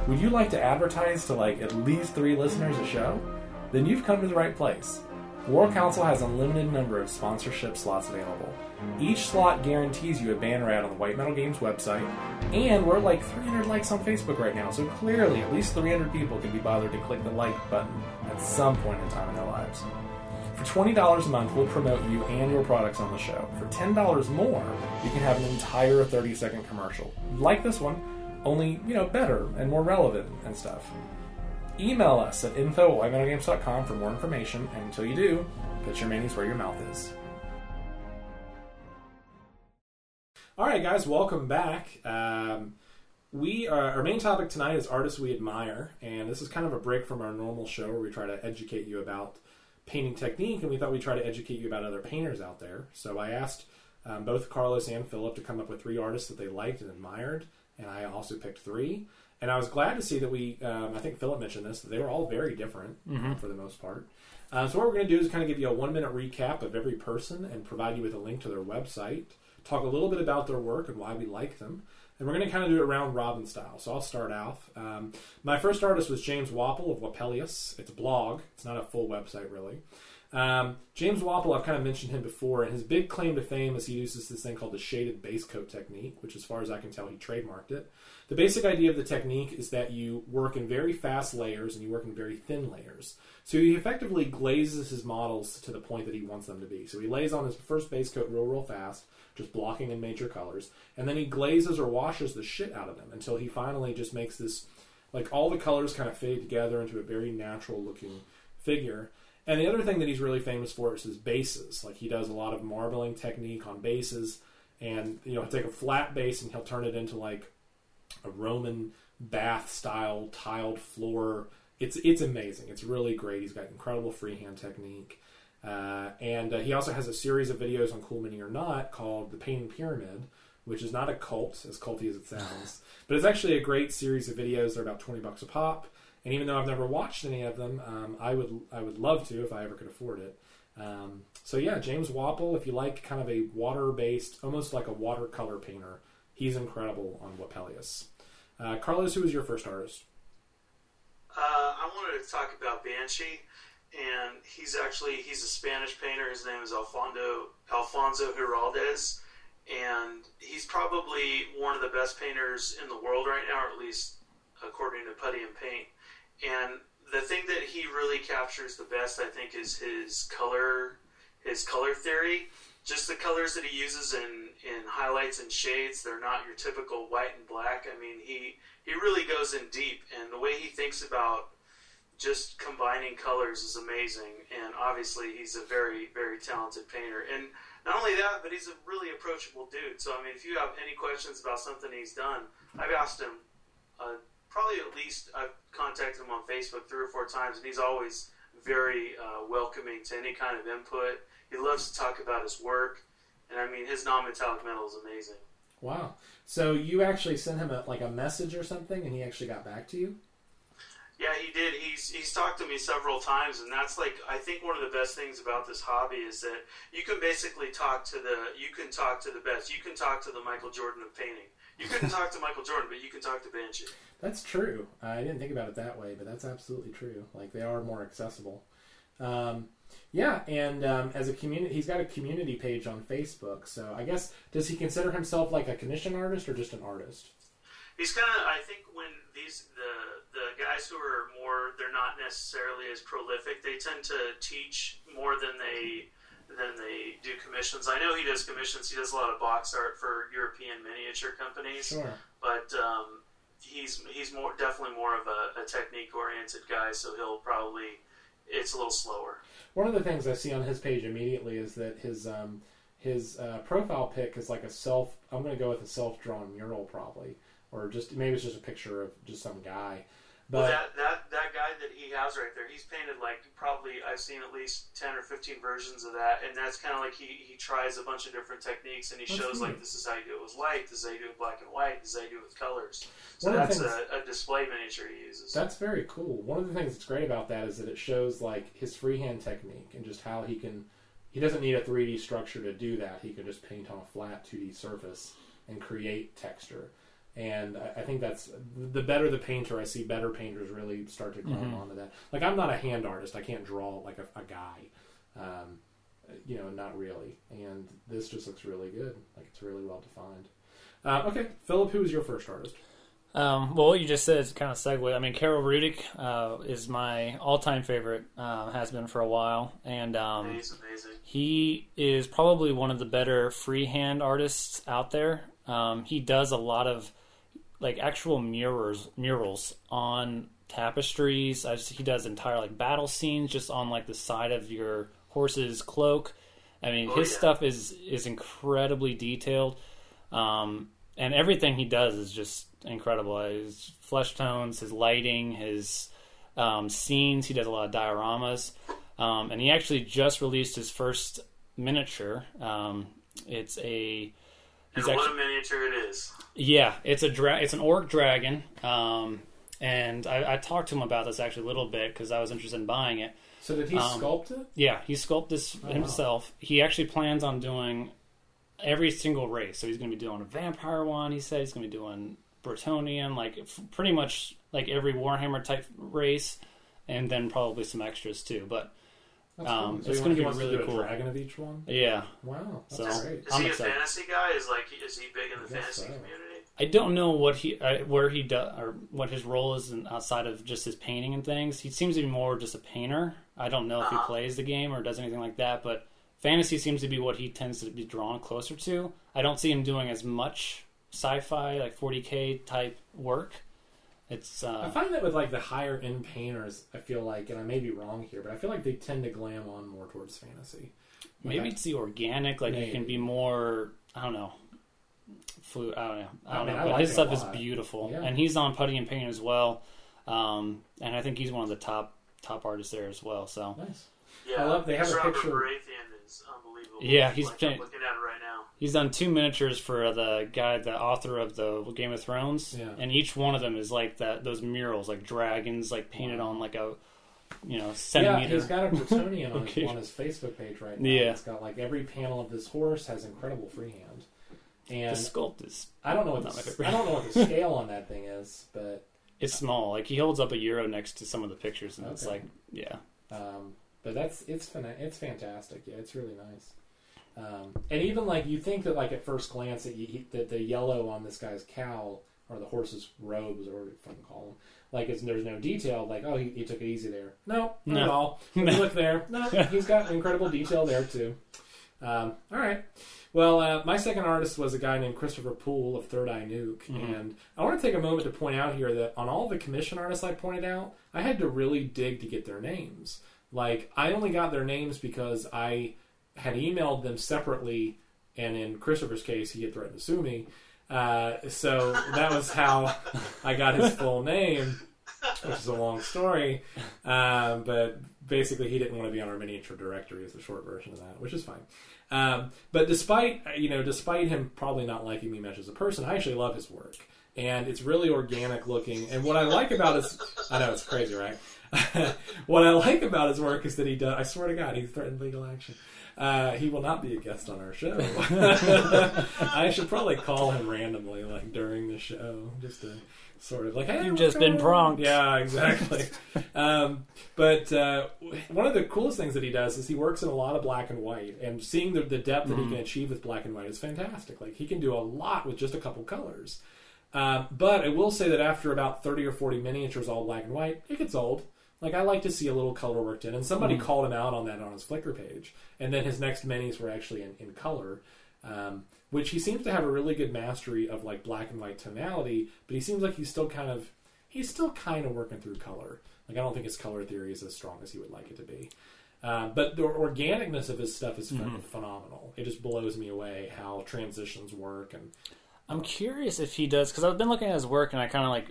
A: Would you like to advertise to like at least three listeners a show? Then you've come to the right place. War Council has a limited number of sponsorship slots available. Each slot guarantees you a banner ad on the White Metal Games website, and we're like 300 likes on Facebook right now, so clearly at least 300 people can be bothered to click the like button at some point in time in their lives. For $20 a month, we'll promote you and your products on the show. For $10 more, you can have an entire 30 second commercial. Like this one, only, you know, better and more relevant and stuff. Email us at info at for more information, and until you do, put your minis where your mouth is. All right, guys, welcome back. Um, we are, our main topic tonight is artists we admire, and this is kind of a break from our normal show where we try to educate you about painting technique, and we thought we'd try to educate you about other painters out there. So I asked um, both Carlos and Philip to come up with three artists that they liked and admired, and I also picked three. And I was glad to see that we, um, I think Philip mentioned this, that they were all very different uh, for the most part. Uh, so what we're going to do is kind of give you a one minute recap of every person and provide you with a link to their website, talk a little bit about their work and why we like them. And we're going to kind of do it round robin style. So I'll start off. Um, my first artist was James Wappel of Wappellious. It's a blog. It's not a full website, really. Um, James Wappel, I've kind of mentioned him before, and his big claim to fame is he uses this thing called the shaded base coat technique, which, as far as I can tell, he trademarked it. The basic idea of the technique is that you work in very fast layers and you work in very thin layers. So he effectively glazes his models to the point that he wants them to be. So he lays on his first base coat real, real fast, just blocking in major colors, and then he glazes or washes the shit out of them until he finally just makes this, like all the colors kind of fade together into a very natural looking figure. And the other thing that he's really famous for is his bases. Like he does a lot of marbling technique on bases, and you know, he'll take a flat base and he'll turn it into like a Roman bath style tiled floor. It's it's amazing. It's really great. He's got incredible freehand technique, uh, and uh, he also has a series of videos on Cool Mini or Not called the Painting Pyramid, which is not a cult as culty as it sounds, but it's actually a great series of videos. They're about twenty bucks a pop. And even though I've never watched any of them, um, I would I would love to if I ever could afford it. Um, so yeah, James Wappel, if you like kind of a water based, almost like a watercolor painter, he's incredible on Wappellious. Uh, Carlos, who was your first artist?
C: Uh, I wanted to talk about Banshee, and he's actually he's a Spanish painter. His name is Alfonso Alfonso Giraldes, and he's probably one of the best painters in the world right now, or at least according to Putty and Paint. And the thing that he really captures the best, I think, is his color his color theory. Just the colors that he uses in, in highlights and shades, they're not your typical white and black. I mean, he, he really goes in deep, and the way he thinks about just combining colors is amazing. And obviously, he's a very, very talented painter. And not only that, but he's a really approachable dude. So, I mean, if you have any questions about something he's done, I've asked him uh, probably at least I've contacted him on Facebook three or four times, and he's always very uh, welcoming to any kind of input. He loves to talk about his work, and I mean his non-metallic metal is amazing.
A: Wow. So you actually sent him a, like a message or something, and he actually got back to you.
C: Yeah, he did. He's he's talked to me several times, and that's like I think one of the best things about this hobby is that you can basically talk to the you can talk to the best. You can talk to the Michael Jordan of painting. You couldn't talk to Michael Jordan, but you can talk to Banshee.
A: That's true. I didn't think about it that way, but that's absolutely true. Like they are more accessible. Um, yeah, and um, as a community, he's got a community page on Facebook. So I guess does he consider himself like a commission artist or just an artist?
C: He's kind of. I think when these the the guys who are more, they're not necessarily as prolific. They tend to teach more than they than they do commissions. I know he does commissions. He does a lot of box art for European miniature companies.
A: Sure.
C: But um, he's he's more definitely more of a, a technique oriented guy. So he'll probably it's a little slower.
A: One of the things I see on his page immediately is that his um, his uh, profile pic is like a self. I'm going to go with a self drawn mural probably, or just maybe it's just a picture of just some guy. But
C: well, that, that that guy that he has right there, he's painted like probably I've seen at least ten or fifteen versions of that, and that's kind of like he, he tries a bunch of different techniques, and he shows
A: neat.
C: like this is how you do it with white, this is how you do it with black and white, this is how you do it with colors. So
A: One
C: that's
A: things-
C: a, a display miniature he uses.
A: That's very cool. One of the things that's great about that is that it shows like his freehand technique and just how he can. He doesn't need a 3D structure to do that. He can just paint on a flat 2D surface and create texture. And I, I think that's the better the painter. I see better painters really start to climb
B: Mhm.
A: onto that. Like I'm not a hand artist. I can't draw like a, a guy. Um, you know, not really. And this just looks really good. Like it's really well defined. Uh, okay, Philip, who was your first artist?
B: Um, well, what you just said is kind of segue. I mean, Karol Rudyk uh, is my all-time favorite. Uh, has been for a while, and um,
C: he's amazing.
B: he is probably one of the better freehand artists out there. Um, he does a lot of like actual murals, murals on tapestries. I just, he does entire like battle scenes just on like the side of your horse's cloak. I mean,
C: Oh,
B: his
C: yeah.
B: stuff is is incredibly detailed, um, and everything he does is just incredible. His flesh tones, his lighting, his um, scenes. He does a lot of dioramas, um, and he actually just released his first miniature. Um, it's a
C: And
B: he's
C: what
B: actually
C: a miniature it is.
B: Yeah, it's a dra- it's an orc dragon. Um, and I, I talked to him about this actually a little bit because I was interested in buying it.
A: So did he
B: Um,
A: sculpt it?
B: Yeah, he sculpted this
A: Oh, wow.
B: himself. He actually plans on doing every single race. So he's going to be doing a vampire one. He said he's going to be doing Bretonnian, like f- pretty much like every Warhammer type race, and then probably some extras too. But
A: That's
B: Um,
A: cool. So
B: it's gonna be
A: wants to
B: really
A: do a
B: cool.
A: dragon of each one.
B: yeah,
A: Wow, that's
B: So-
A: great.
C: Is
B: I'm
C: he
B: excited.
C: a fantasy guy? Is like is he big in the fantasy
A: so.
C: community?
B: I don't know what he uh, where he does or what his role is in, outside of just his painting and things. He seems to be more just a painter. I don't know if he
C: Uh-huh.
B: plays the game or does anything like that, but fantasy seems to be what he tends to be drawn closer to. I don't see him doing as much sci-fi like 40k type work. It's
A: I
B: uh,
A: find that with like the higher end painters, I feel like, and I may be wrong here, but I feel like they tend to glam on more towards fantasy.
B: maybe
A: Okay.
B: it's the organic. Like you can be more. I don't know. Flu. I don't know. I
A: I
B: don't
A: mean,
B: know.
A: I
B: But
A: like
B: his stuff is beautiful,
A: Yeah.
B: and he's on Putty and Paint as well. Um, and I think he's one of the top top artists there as well. So
A: Nice.
C: Yeah,
A: I love- they have
C: his
A: a
C: Robert
A: picture-
C: Baratheon is unbelievable.
B: Yeah, he's
C: like,
B: playing-
C: I'm looking at it right now.
B: He's done two miniatures for the guy, the author of the Game of Thrones,
A: Yeah.
B: and each one of them is like that. Those murals, like dragons, like painted
A: Wow.
B: on like a you know
A: Yeah, he's got a Bretonnian on,
B: Okay.
A: on his Facebook page right now.
B: Yeah.
A: It's got like every panel of this horse has incredible freehand. And the
B: sculpt is
A: I don't know what the. I don't know what the scale on that thing is, but
B: it's small. Like he holds up a euro next to some of the pictures, and it's like yeah.
A: Um, but that's it's it's fantastic. Yeah, it's really nice. Um, and even like you think that like at first glance that, you, that the yellow on this guy's cowl or the horse's robes or whatever you fucking call them, like it's, there's no detail. Like oh he, he took it easy there. No, not
B: No.
A: at all. If you look there, no, he's got incredible detail there too. Um, all right. Well, uh, my second artist was a guy named Christopher Poole of Third Eye Nuke,
B: Mhm.
A: and I want to take a moment to point out here that on all the commission artists I pointed out, I had to really dig to get their names. Like, I only got their names because I had emailed them separately, and in Christopher's case, he had threatened to sue me. Uh, so that was how I got his full name, which is a long story. Um, but basically, he didn't want to be on our miniature directory, is the short version of that, which is fine. Um, but despite you know, despite him probably not liking me much as a person, I actually love his work, and it's really organic looking. And what I like about his, I know it's crazy, right? what I like about his work is that he does. I swear to God, he threatened legal action. Uh, he will not be a guest on our show. I should probably call him randomly, like during the show, just to sort of like, hey,
B: You've just been pranked.
A: Yeah, exactly. um, but uh, one of the coolest things that he does is he works in a lot of black and white, and seeing the, the depth that he can achieve with black and white is fantastic. Like he can do a lot with just a couple colors. Um, but I will say that after about 30 or 40 miniatures all black and white, it gets old. Like I like to see a little color worked in, and somebody called him out on that on his Flickr page. And then his next minis were actually in, in color, um, which he seems to have a really good mastery of like black and white tonality. But he seems like he's still kind of he's still kind of working through color. Like I don't think his color theory is as strong as he would like it to be. Uh, but the organicness of his stuff is phen- phenomenal. It just blows me away how transitions work and
B: I'm curious if he does because I've been looking at his work and I kind of like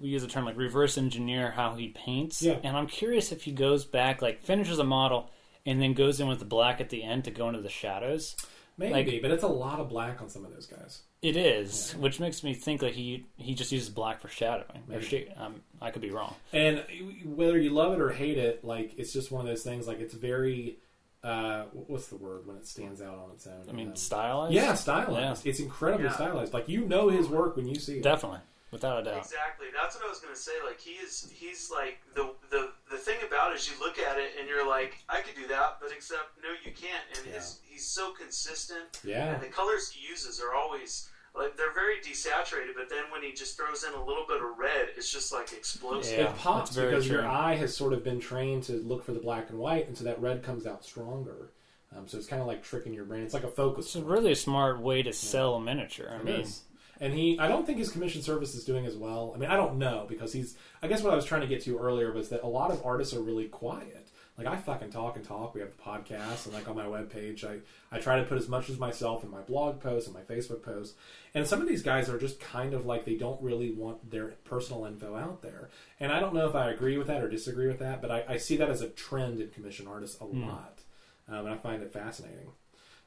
B: we use the term like reverse engineer how he paints.
A: Yeah.
B: And I'm curious if he goes back like finishes a model and then goes in with the black at the end to go into the shadows.
A: maybe,
B: Like-
A: but it's a lot of black on some of those guys.
B: It is, which makes me think like he he just uses black for shadowing. Or
A: Maybe.
B: she, um, I could be wrong.
A: And whether you love it or hate it, like it's just one of those things. Like it's very, uh, what's the word when it stands out on its own?
B: I mean,
A: Um,
B: stylized.
A: yeah, stylized. It's incredibly
C: Yeah.
A: stylized. Like you know his work when you see it.
B: definitely, without a doubt.
C: Exactly. That's what I was gonna say. Like he is, he's like the the the thing about it is you look at it and you're like, I could do that, but except no, you can't. And his he's so consistent,
A: Yeah,
C: and the colors he uses are always like they're very desaturated. But then when he just throws in a little bit of red, it's just like explosive.
B: Yeah,
A: it pops
B: that's very
A: because your eye has sort of been trained to look for the black and white, and so that red comes out stronger. Um, so it's kind of like tricking your brain. It's like a focus.
B: It's a really smart way to sell a miniature. I
A: It
B: mean,
A: is. And he, I don't think his commission service is doing as well. I mean, I don't know because he's. I guess what I was trying to get to earlier was that a lot of artists are really quiet. Like I fucking talk and talk. We have the podcast and like on my webpage, I I try to put as much as myself in my blog posts and my Facebook posts. And some of these guys are just kind of like they don't really want their personal info out there. And I don't know if I agree with that or disagree with that, but I, I see that as a trend in commission artists a lot, um, and I find it fascinating.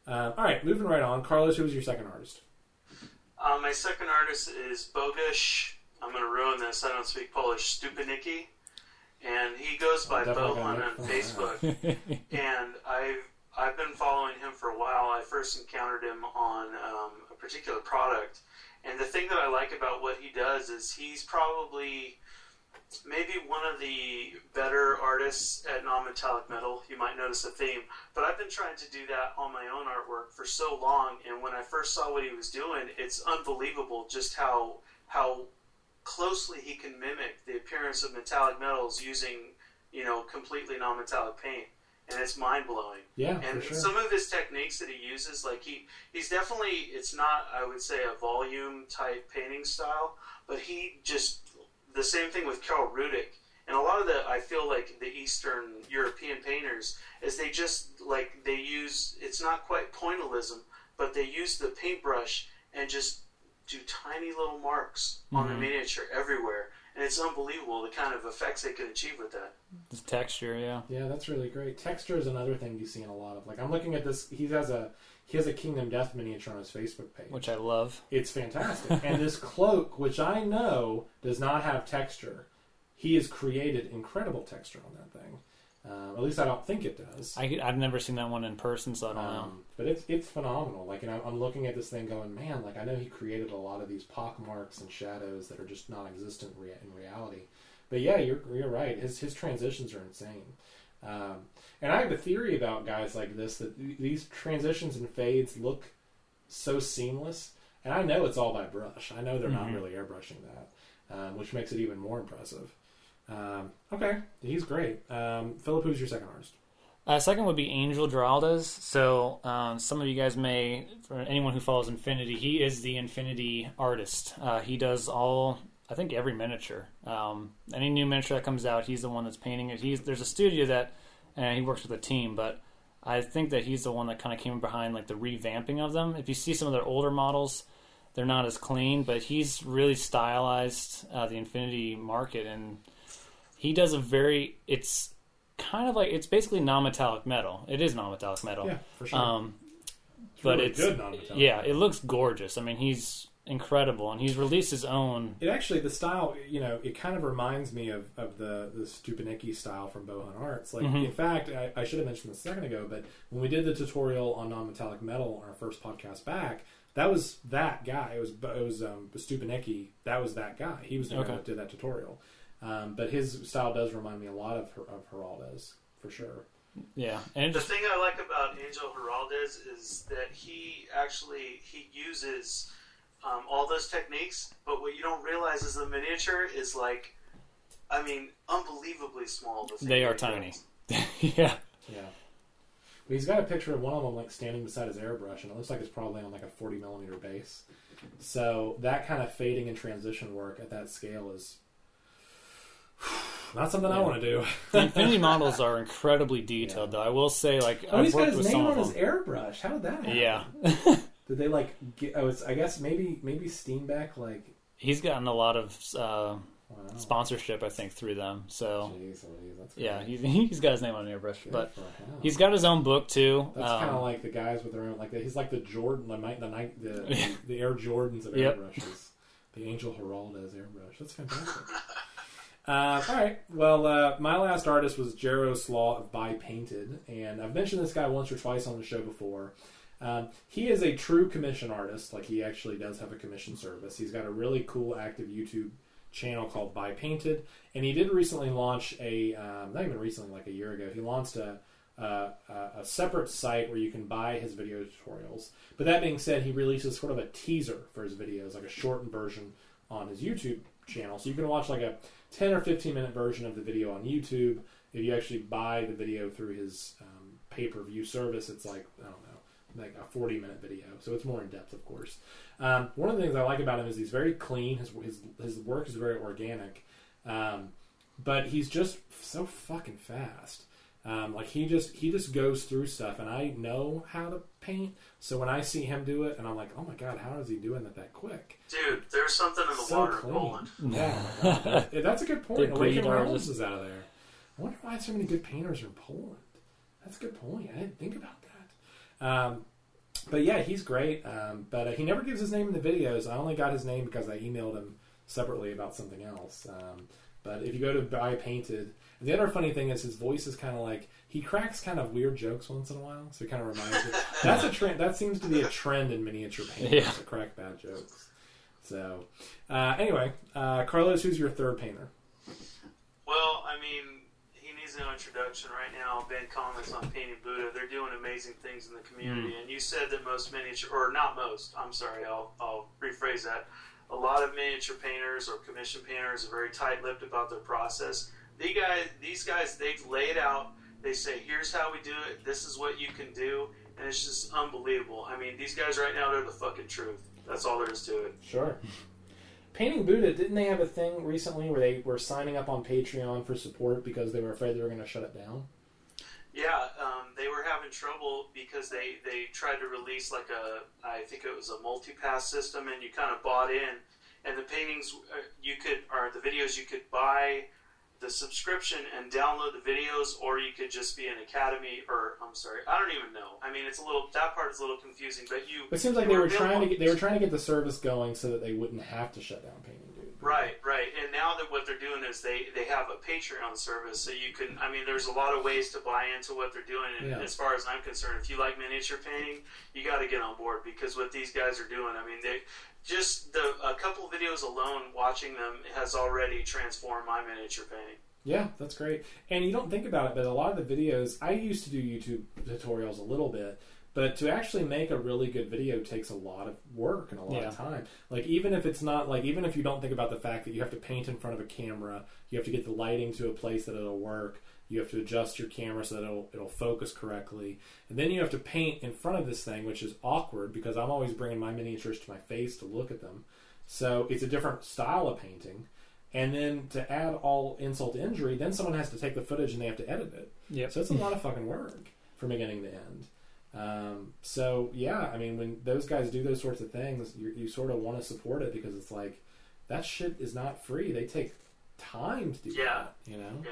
A: Um, all right, moving right on. Carlos, who was your second artist?
C: Uh, my second artist is Bogusz. I'm going to ruin this. I don't speak Polish. Stupaniki. And he goes by
A: Definitely
C: on Facebook. and I've I've been following him for a while. I first encountered him on um, a particular product, and the thing that I like about what he does is he's probably maybe one of the better artists at non-metallic metal. You might notice a theme, but I've been trying to do that on my own artwork for so long, and when I first saw what he was doing, it's unbelievable just how how closely he can mimic the appearance of metallic metals using you know completely non-metallic paint and it's mind-blowing
A: Yeah,
C: and
A: sure.
C: some of his techniques that he uses like he he's definitely it's not i would say a volume type painting style but he just the same thing with Karl Rudyk and a lot of the I feel like the Eastern European painters is they just like they use it's not quite pointillism but they use the paintbrush and just do tiny little marks on the mm-hmm. miniature everywhere and it's unbelievable the kind of effects they can achieve with that
B: the texture, yeah.
A: Yeah, that's really great. Texture is another thing you see in a lot of. Like I'm looking at this. He has a he has a Kingdom Death miniature on his Facebook page.
B: Which I love.
A: it's fantastic. and this cloak, which I know does not have texture, he has created incredible texture on that thing. Um, at least I don't think it does.
B: I, I've never seen that one in person, so I don't know.
A: Um, but it's it's phenomenal. Like, and I'm, I'm looking at this thing, going, man, like I know he created a lot of these pock marks and shadows that are just non-existent rea- in reality. But yeah, you're you're right. His his transitions are insane. Um, and I have a theory about guys like this that th- these transitions and fades look so seamless. And I know it's all by brush. I know they're not
B: Mhm.
A: really airbrushing that, um, which makes it even more impressive. Um, okay, he's great. Um, Philip, who's your second artist?
B: Uh, second would be Angel Giraldes. So um, some of you guys may, for anyone who follows Infinity, he is the Infinity artist. Uh, he does all, I think, every miniature. Um, any new miniature that comes out, he's the one that's painting it. He's there's a studio that, and he works with a team, but I think that he's the one that kind of came behind like the revamping of them. If you see some of their older models, they're not as clean. But he's really stylized uh, the Infinity market, and he does a very. It's kind of like it's basically non-metallic metal. It is non-metallic metal.
A: Yeah, for sure.
B: Um, but
A: really
B: it's yeah,
A: metal.
B: it looks gorgeous. I mean, he's incredible, and he's released his own.
A: It actually the style, you know, it kind of reminds me of, of the the Stupanicki style from Bohan Arts. Like,
B: Mhm.
A: in fact, I, I should have mentioned this a second ago, but when we did the tutorial on non-metallic metal on our first podcast back, that was that guy. It was it was um, Stupanicki. That was that guy. He was the guy
B: Okay.
A: that did that tutorial. Um, but his style does remind me a lot of Her- of Geraldo's for sure.
B: Yeah, and
C: The thing I like about Angel Giraldes is that he actually he uses um, all those techniques, but what you don't realize is the miniature is like, I mean, unbelievably small. The
B: They are tiny. yeah.
A: Yeah. But he's got a picture of one of them like standing beside his airbrush, and it looks like it's probably on like a 40 millimeter base. So that kind of fading and transition work at that scale is not something I want to do.
B: The Infinity models are incredibly detailed, though. I will say, like,
A: Oh,
B: I've
A: he's got his
B: with
A: name on his airbrush. How did that happen?
B: Yeah,
A: Did they like? Get, oh, it's I guess maybe maybe Steenbeck like.
B: he's gotten a lot of uh,
A: Wow.
B: sponsorship, I think, through them. So
A: Jeez, that's
B: yeah, he's, he's got his name on an airbrush,
A: Good
B: but he's got his own book too.
A: That's
B: Um,
A: kind of like the guys with their own, like he's like the Jordan, the the, the, the Air Jordans of
B: Yep.
A: airbrushes. The Angel Giraldes airbrush. That's fantastic. uh, all right. Well, uh, my last artist was Jaroslaw of By Painted, and I've mentioned this guy once or twice on the show before. Um, he is a true commission artist. Like he actually does have a commission service. He's got a really cool active YouTube channel called By Painted, and he did recently launch a um, not even recently, like a year ago. He launched a uh, a separate site where you can buy his video tutorials. But that being said, he releases sort of a teaser for his videos, like a shortened version on his YouTube channel. So you can watch like a 10 or 15 minute version of the video on YouTube. If you actually buy the video through his um, pay per view service, it's like, I don't know, like a 40 minute video. So it's more in depth, of course. Um, one of the things I like about him is he's very clean. His, his, his work is very organic. Um, but he's just so fucking fast. Um, like he just he just goes through stuff, and I know how to paint. So when I see him do it, and I'm like, oh my god, how is he doing that that quick?
C: Dude, there's something in the
A: So
C: water
A: clean.
C: in Poland.
A: Yeah, oh my God. Yeah, that's a good point.
B: They
A: Awaken
B: breed
A: Realms is out of there. I wonder why so many good painters are in Poland. That's a good point. I didn't think about that. Um, but yeah, he's great. Um, but uh, he never gives his name in the videos. I only got his name because I emailed him separately about something else. Um, but if you go to By Painted, the other funny thing is his voice is kind of like he cracks kind of weird jokes once in a while. So it kind of reminds me. That's a trend. That seems to be a trend in miniature painting
B: Yeah.
A: to crack bad jokes. So uh, anyway, uh, Carlos, who's your third painter?
C: Well, I mean, he needs no introduction right now. Ben Komets on Painting Buddha. They're doing amazing things in the community. Mm-hmm. And you said that most miniature, or not most, I'm sorry, I'll, I'll rephrase that. A lot of miniature painters or commission painters are very tight lipped about their process. These guys, these guys, they've laid out. They say, here's how we do it. This is what you can do. And it's just unbelievable. I mean, these guys right now, they're the fucking truth. That's all there is to it.
A: Sure. Painting Buddha, didn't they have a thing recently where they were signing up on Patreon for support because they were afraid they were going to shut it down?
C: Yeah, um, they were having trouble because they, they tried to release like a I think it was a multi-pass system, and you kind of bought in, and the paintings uh, you could or the videos you could buy the subscription and download the videos, or you could just be an academy or I'm sorry, I don't even know. I mean, it's a little that part is a little confusing, but you
A: It seems like they were trying to get they were trying to get the service going so that they wouldn't have to shut down Buddha.
C: Right, right. And now that what they're doing is they, they have a Patreon service, so you can. I mean, there's a lot of ways to buy into what they're doing. And
A: Yeah.
C: as far as I'm concerned, if you like miniature painting, you got to get on board because what these guys are doing. I mean, they just the a couple of videos alone, watching them has already transformed my miniature painting.
A: Yeah, that's great. And you don't think about it, but a lot of the videos I used to do YouTube tutorials a little bit, but to actually make a really good video takes a lot of work and a lot of time. Like even if it's not like even if you don't think about the fact that you have to paint in front of a camera, you have to get the lighting to a place that it'll work. You have to adjust your camera so that it'll it'll focus correctly, and then you have to paint in front of this thing, which is awkward because I'm always bringing my miniatures to my face to look at them. So it's a different style of painting. And then to add all insult to injury, then someone has to take the footage and they have to edit it.
B: Yep.
A: So it's a lot of fucking work from beginning to end. Um, so yeah, I mean, when those guys do those sorts of things, you, you sort of want to support it because it's like that shit is not free. They take time to do
C: Yeah.
A: that. You know.
C: Yeah.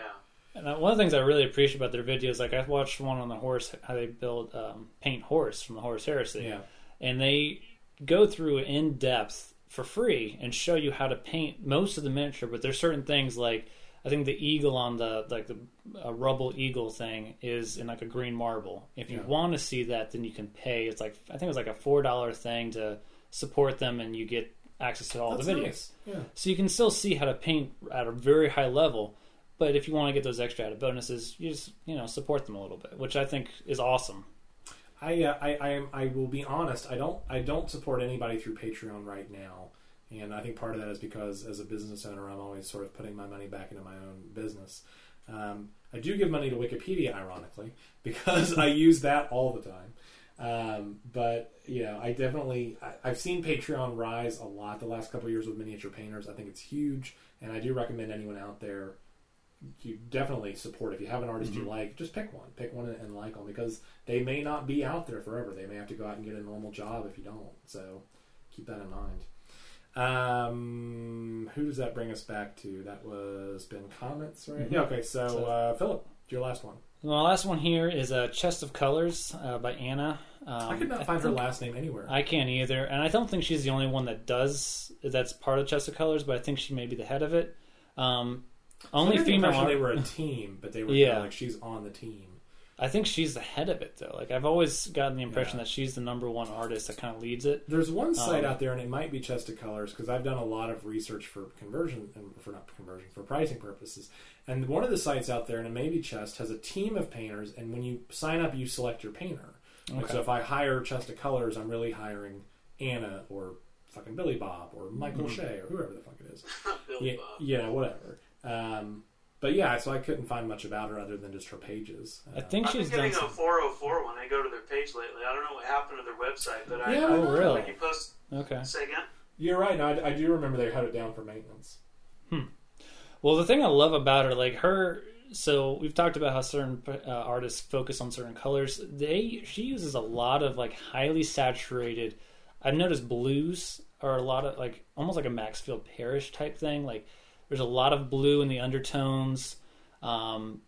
B: And uh, one of the things I really appreciate about their videos, like I watched one on the horse, how they build um, paint Horus from the Horus Heresy,
A: Yeah.
B: and they go through in depth for free and show you how to paint most of the miniature. But there's certain things like I think the eagle on the like the uh, rubble eagle thing is in like a green marble. If you
A: Yeah.
B: want to see that, then you can pay. It's like I think it was like a four dollar thing to support them, and you get access to all
A: That's
B: the videos.
A: nice. Yeah.
B: So you can still see how to paint at a very high level, but if you want to get those extra added bonuses, you just you know support them a little bit, which I think is awesome.
A: I, uh, I, I, am, I will be honest. I don't, I don't support anybody through Patreon right now, and I think part of that is because as a business owner, I'm always sort of putting my money back into my own business. Um, I do give money to Wikipedia, ironically, because I use that all the time. Um, but you know, I definitely, I, I've seen Patreon rise a lot the last couple of years with miniature painters. I think it's huge, and I do recommend anyone out there you definitely support if you have an artist you like just pick one pick one and like them because they may not be out there forever they may have to go out and get a normal job if you don't so keep that in mind um who does that bring us back to that was Ben Komets right yeah okay so,
B: So-
A: uh philip your last one
B: My last one here is a Chest of Colors uh, by Anna. Um,
A: i could not find her last name anywhere
B: I can't either, and I don't think she's the only one that does. That's part of Chest of Colors, but I think she may be the head of it. Um, only
A: Under the
B: female.
A: impression
B: art-
A: they were a team but they were
B: Yeah.
A: like she's on the team
B: I think she's the head of it though. Like I've always gotten the impression
A: Yeah.
B: that she's the number one artist that kind of leads it.
A: There's one site
B: Um,
A: out there, and it might be Chest of Colors because I've done a lot of research for conversion and for not conversion for pricing purposes. And one of the sites out there, and it may be Chest, has a team of painters, and when you sign up, you select your painter. Like,
B: Okay.
A: so if I hire Chest of Colors, I'm really hiring Anna or fucking Billy Bob or Michael
B: Mm-hmm.
A: Shea or whoever the fuck it is.
C: Billy
A: Yeah,
C: Bob.
A: yeah, whatever. Um, but yeah, so I couldn't find much about her other than just her pages.
B: I
A: Uh,
B: think
C: I've been
B: she's done.
C: getting a
B: Some,
C: 404 when I go to their page lately. I don't know what happened to their website, but I,
A: Yeah,
C: I
B: oh, really?
C: When you post,
B: okay.
C: say again.
A: you're right. I, I do remember they had it down for maintenance. Hmm.
B: Well, the thing I love about her, like her, so we've talked about how certain uh, artists focus on certain colors. They she uses a lot of like highly saturated. I've noticed blues are a lot of like almost like a Maxfield Parrish type thing. Like there's a lot of blue in the undertones. Um,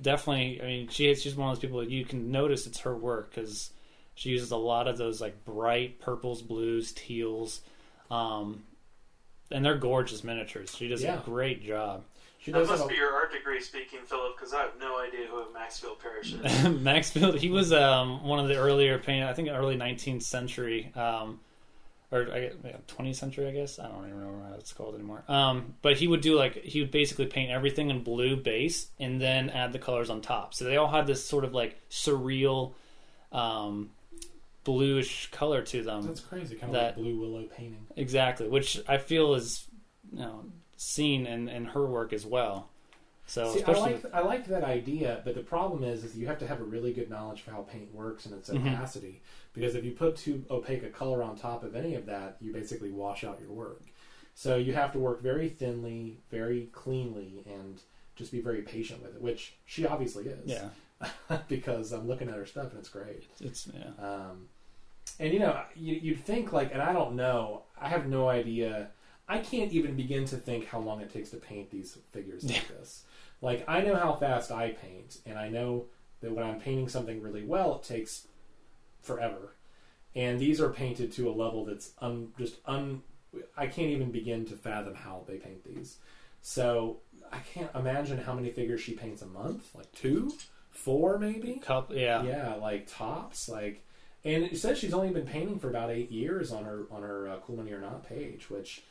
B: definitely, I mean, she she's one of those people that you can notice it's her work because she uses a lot of those like bright purples, blues, teals. Um, and they're gorgeous miniatures. She does
A: Yeah.
B: a great job.
A: She
C: That must be your art degree speaking, Philip, because I have no idea who Maxfield Parrish is.
B: Maxfield, he was um, one of the earlier paint, I think early 19th century, um, or I guess, yeah, 20th century, I guess. I don't even remember how it's called anymore. Um, but he would do like, he would basically paint everything in blue base and then add the colors on top. So they all had this sort of like surreal, um, bluish color to them.
A: That's crazy, kind of
B: That-
A: like blue willow painting.
B: Exactly, which I feel is, you know, seen in, in her work as well. So
A: See, I like I like that idea, but the problem is, is you have to have a really good knowledge for how paint works and its
B: Mhm.
A: opacity. Because if you put too opaque a color on top of any of that, you basically wash out your work. So you have to work very thinly, very cleanly, and just be very patient with it. Which she obviously is.
B: yeah,
A: because I'm looking at her stuff and it's great.
B: it's yeah.
A: Um, and you know, you, you'd think like, and I don't know, I have no idea. I can't even begin to think how long it takes to paint these figures like this. Like, I know how fast I paint, and I know that when I'm painting something really well, it takes forever. And these are painted to a level that's un, just un. I can't even begin to fathom how they paint these. So I can't imagine how many figures she paints a month. Like two, four, maybe
B: Cup, yeah.
A: yeah, like tops, like, and it says she's only been painting for about eight years on her on her uh, Cool Mini or Not page, which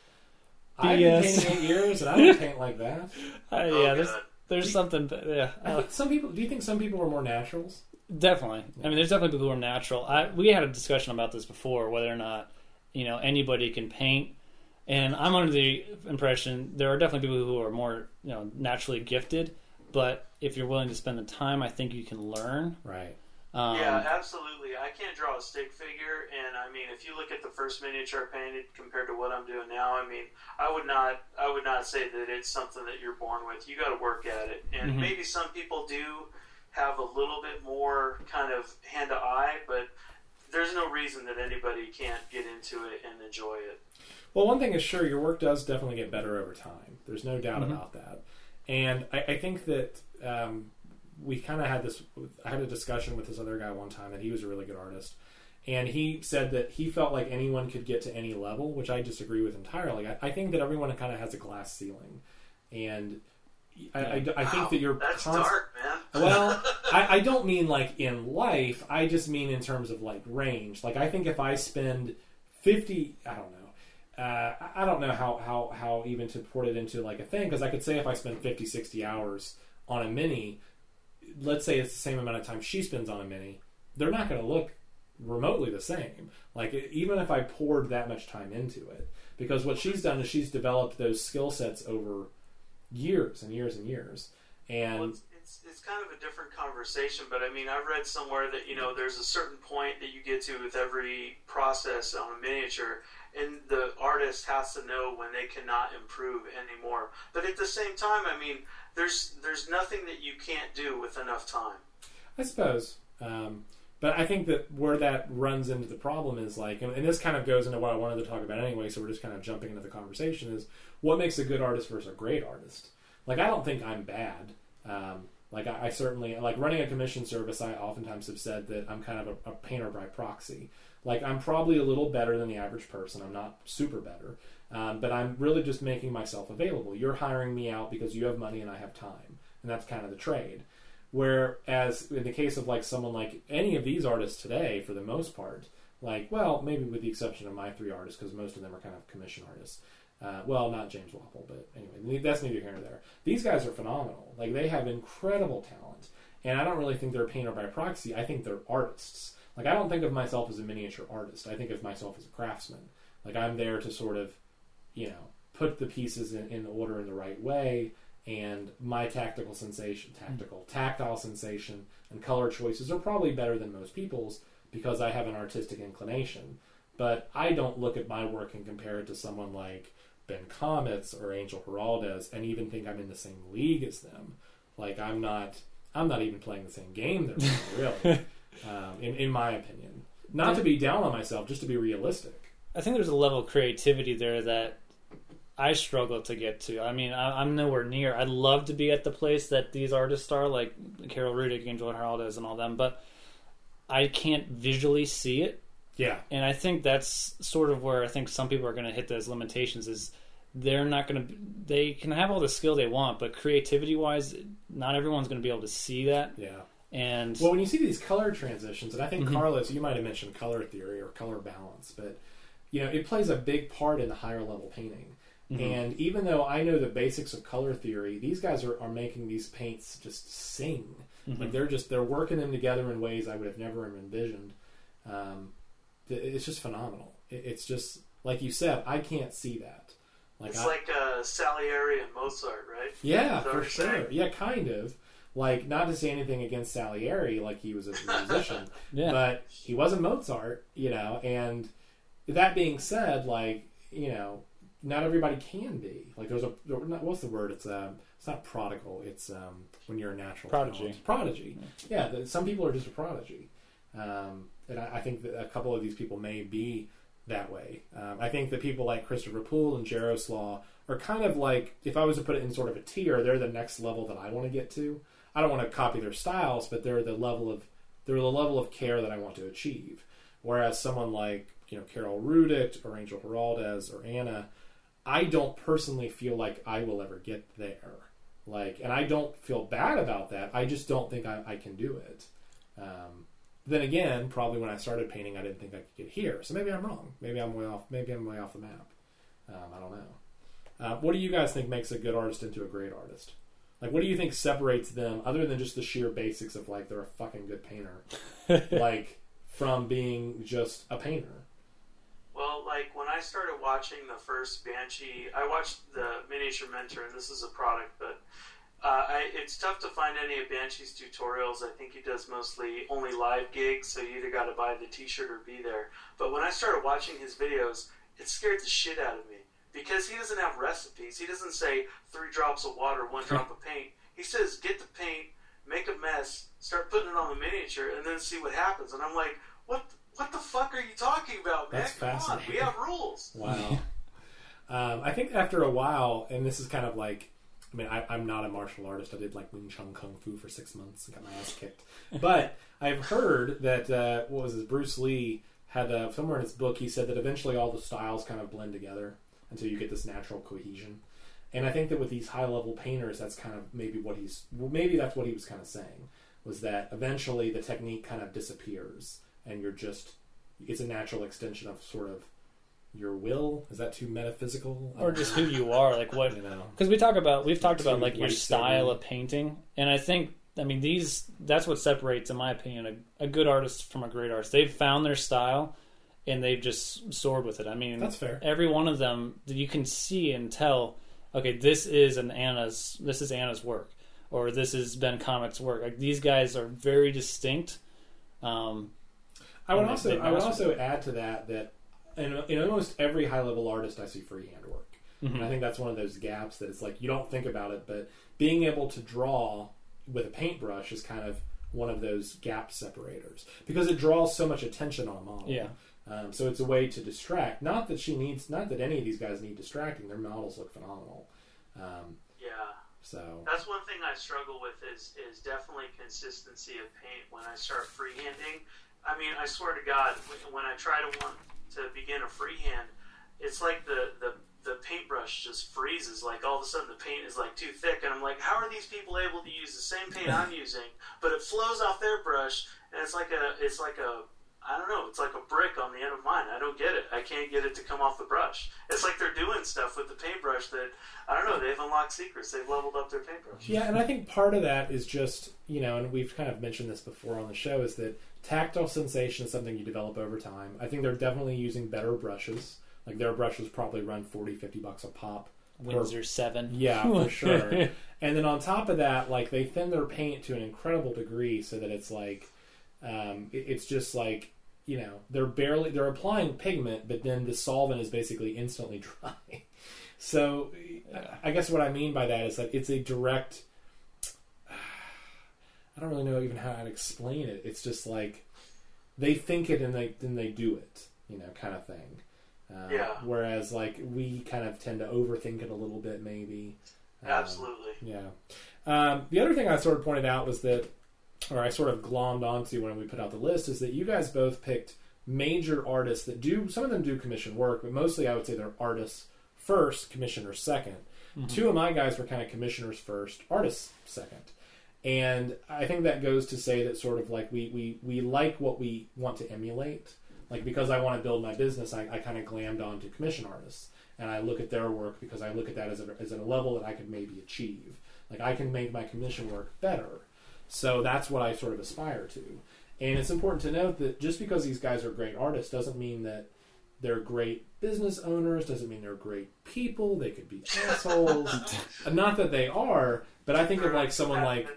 A: I've been painting eight years and I don't paint like that.
B: Uh,
C: Oh,
B: yeah, there's there's something. Yeah,
A: I think some people. Do you think some people are more naturals?
B: Definitely. I mean, there's definitely people who are natural. I we had a discussion about this before, whether or not you know anybody can paint. And I'm under the impression there are definitely people who are more you know naturally gifted. But if you're willing to spend the time, I think you can learn.
A: Right.
B: Um,
C: yeah, absolutely. I can't draw a stick figure, and I mean, if you look at the first miniature I painted compared to what I'm doing now, I mean, I would not, I would not say that it's something that you're born with. You got to work at it, and
B: Mhm.
C: maybe some people do have a little bit more kind of hand to eye, but there's no reason that anybody can't get into it and enjoy it.
A: Well, one thing is sure, your work does definitely get better over time. There's no doubt
B: Mhm.
A: about that. And I, I think that um, we kind of had this. I had a discussion with this other guy one time, and he was a really good artist. And he said that he felt like anyone could get to any level, which I disagree with entirely. I, I think that everyone kind of has a glass ceiling, and I, I, I think
C: Wow,
A: that you're
C: that's
A: const-
C: dark, man.
A: well, I, I don't mean like in life. I just mean in terms of like range. Like I think if I spend fifty, I don't know. Uh, I- I don't know how, how, how even to put it into like a thing because I could say if I spend 50, 60 hours on a mini, let's say it's the same amount of time she spends on a mini, they're not going to look remotely the same. Like even if I poured that much time into it, because what she's done is she's developed those skill sets over years and years and years. And
C: Well, it's, it's, it's kind of a different conversation, but I mean, I've read somewhere that you know there's a certain point that you get to with every process on a miniature, and the artist has to know when they cannot improve anymore. But at the same time, I mean, there's there's nothing that you can't do with enough time.
A: I suppose. Um, but I think that where that runs into the problem is like, and, and this kind of goes into what I wanted to talk about anyway, so we're just kind of jumping into the conversation is what makes a good artist versus a great artist. Like, I don't think I'm bad. Um, like, I, I certainly, like running a commission service, I oftentimes have said that I'm kind of a, a painter by proxy. Like, I'm probably a little better than the average person. I'm not super better. Um, but I'm really just making myself available. You're hiring me out because you have money and I have time. And that's kind of the trade. Whereas in the case of like someone like any of these artists today, for the most part, like well, maybe with the exception of my three artists, because most of them are kind of commission artists. Uh, well, not James Wappel, but anyway, that's neither here nor there. These guys are phenomenal. Like they have incredible talent, and I don't really think they're a painter by proxy. I think they're artists. Like I don't think of myself as a miniature artist. I think of myself as a craftsman. Like I'm there to sort of, you know, put the pieces in, in order in the right way and my tactical sensation, tactical, tactile sensation, and color choices are probably better than most people's because I have an artistic inclination. But I don't look at my work and compare it to someone like Ben Komets or Angel Giraldes and even think I'm in the same league as them. Like I'm not, I'm not even playing the same game they're playing, really. um, in in my opinion, not to be down on myself, just to be realistic.
B: I think there's a level of creativity there that I struggle to get to. I mean, I, I'm nowhere near. I'd love to be at the place that these artists are, like Karol Rudyk, Angel Giraldes, and all them, but I can't visually see it.
A: Yeah,
B: And I think that's sort of where I think some people are going to hit those limitations. Is they're not going to. They can have all the skill they want, but creativity wise, not everyone's going to be able to see that.
A: yeah.
B: And
A: Well, when you see these color transitions, and I think
B: Mhm.
A: Carlos, you might have mentioned color theory or color balance, but you know it plays a big part in the higher level painting.
B: Mhm.
A: And even though I know the basics of color theory, these guys are, are making these paints just sing.
B: Mhm.
A: Like they're just they're working them together in ways I would have never envisioned. Um, it's just phenomenal. It's just like you said, I can't see that. Like
C: it's
A: I,
C: like uh, Salieri and Mozart, right?
A: yeah, for sure.
C: saying?
A: Yeah, kind of. Like not to say anything against Salieri, like he was a musician,
B: yeah,
A: but he wasn't Mozart, you know. And that being said, like you know, not everybody can be. Like there's a what's the word? It's um it's not prodigal. It's um when you're a natural
B: Prodigy.
A: talent. Prodigy. Yeah, the, some people are just a prodigy, um, and I, I think that a couple of these people may be that way. Um, I think that people like Christopher Poole and Jaroslaw are kind of like if I was to put it in sort of a tier, they're the next level that I want to get to. I don't want to copy their styles, but they're the level of they're the level of care that I want to achieve. Whereas someone like you know Karol Rudyk or Angel Giraldes or Anna, I don't personally feel like I will ever get there. Like, and I don't feel bad about that. I just don't think I, I can do it. Um, then again, probably when I started painting, I didn't think I could get here. So maybe I'm wrong. Maybe I'm way off. Maybe I'm way off the map. Um, I don't know. Uh, what do you guys think makes a good artist into a great artist? Like, what do you think separates them, other than just the sheer basics of like they're a fucking good painter, like from being just a painter?
C: Well, like when I started watching the first Banshee, I watched the Miniature Mentor, and this is a product, but uh, I, it's tough to find any of Banshee's tutorials. I think he does mostly only live gigs, so you either got to buy the T-shirt or be there. But when I started watching his videos, it scared the shit out of me because he doesn't have recipes. He doesn't say three drops of water, one drop of paint. He says get the paint, make a mess, start putting it on the miniature, and then see what happens. And I'm like, what? What the fuck are you talking about, man?
A: That's
C: Come on,
A: fascinating.
C: we have rules.
A: Wow. um, I think after a while, and this is kind of like, I mean, I, I'm not a martial artist. I did like Wing Chun Kung Fu for six months and got my ass kicked. But I've heard that uh, what was this, Bruce Lee had uh, somewhere in his book. He said that eventually all the styles kind of blend together until you get this natural cohesion. And I think that with these high level painters, that's kind of maybe what he's well, maybe that's what he was kind of saying was that eventually the technique kind of disappears and you're just it's a natural extension of sort of your will. Is that too metaphysical?
B: Or just who you are, like what
A: you know.
B: because we talk about we've talked about like your style of painting and i think i mean these that's what separates in my opinion a, a good artist from a great artist they've found their style and they've just soared with it i mean
A: That's fair.
B: every one of them you can see and tell okay this is an anna's this is anna's work or this is Ben Komets's work like these guys are very distinct um,
A: I would also I would also add to that that in, in almost every high level artist I see freehand work.
B: Mm-hmm.
A: And I think that's one of those gaps that it's like you don't think about it, but being able to draw with a paintbrush is kind of one of those gap separators because it draws so much attention on a model.
B: Yeah.
A: Um, so it's a way to distract. Not that she needs. Not that any of these guys need distracting. Their models look phenomenal. Um,
C: Yeah.
A: so
C: That's one thing I struggle with is is definitely consistency of paint when I start freehanding. I mean, I swear to God, when- I try to want to begin a freehand, it's like the the the paintbrush just freezes. Like all of a sudden, the paint is like too thick, and I'm like, how are these people able to use the same paint I'm using, but it flows off their brush, and it's like a it's like a I don't know. It's like a brick on the end of mine. I don't get it. I can't get it to come off the brush. It's like they're doing stuff with the paintbrush that I don't know. They've unlocked secrets. They've leveled up their paintbrush.
A: Yeah, and I think part of that is just, you know, and we've kind of mentioned this before on the show, is that tactile sensation is something you develop over time. I think they're definitely using better brushes. Like their brushes probably run 40, 50 bucks a pop.
B: windsor 7
A: Yeah, for sure. and then on top of that, like they thin their paint to an incredible degree so that it's like, um, it- it's just like, you know, they're barely, they're applying pigment, but then the solvent is basically instantly dry. So I guess what I mean by that is that it's a direct. I don't really know even how I'd explain it. It's just like they think it and they then they do it, you know, kind of thing. Uh,
C: Yeah.
A: Whereas like we kind of tend to overthink it a little bit, maybe. Um,
C: Absolutely.
A: yeah. Um, the other thing I sort of pointed out was that, or I sort of glommed onto when we put out the list, is that you guys both picked major artists that do, some of them do commission work, but mostly I would say they're artists first, commissioners 2nd Two of my guys were kind of commissioners first, artists second. And I think that goes to say that sort of like we, we, we like what we want to emulate. Like because I want to build my business, I, I kind of glammed onto commission artists. And I look at their work because I look at that as a, as a level that I could maybe achieve. Like I can make my commission work better. So that's what I sort of aspire to. And it's important to note that just because these guys are great artists doesn't mean that they're great business owners, doesn't mean they're great people. They could be assholes. Not that they are, but I think of like someone like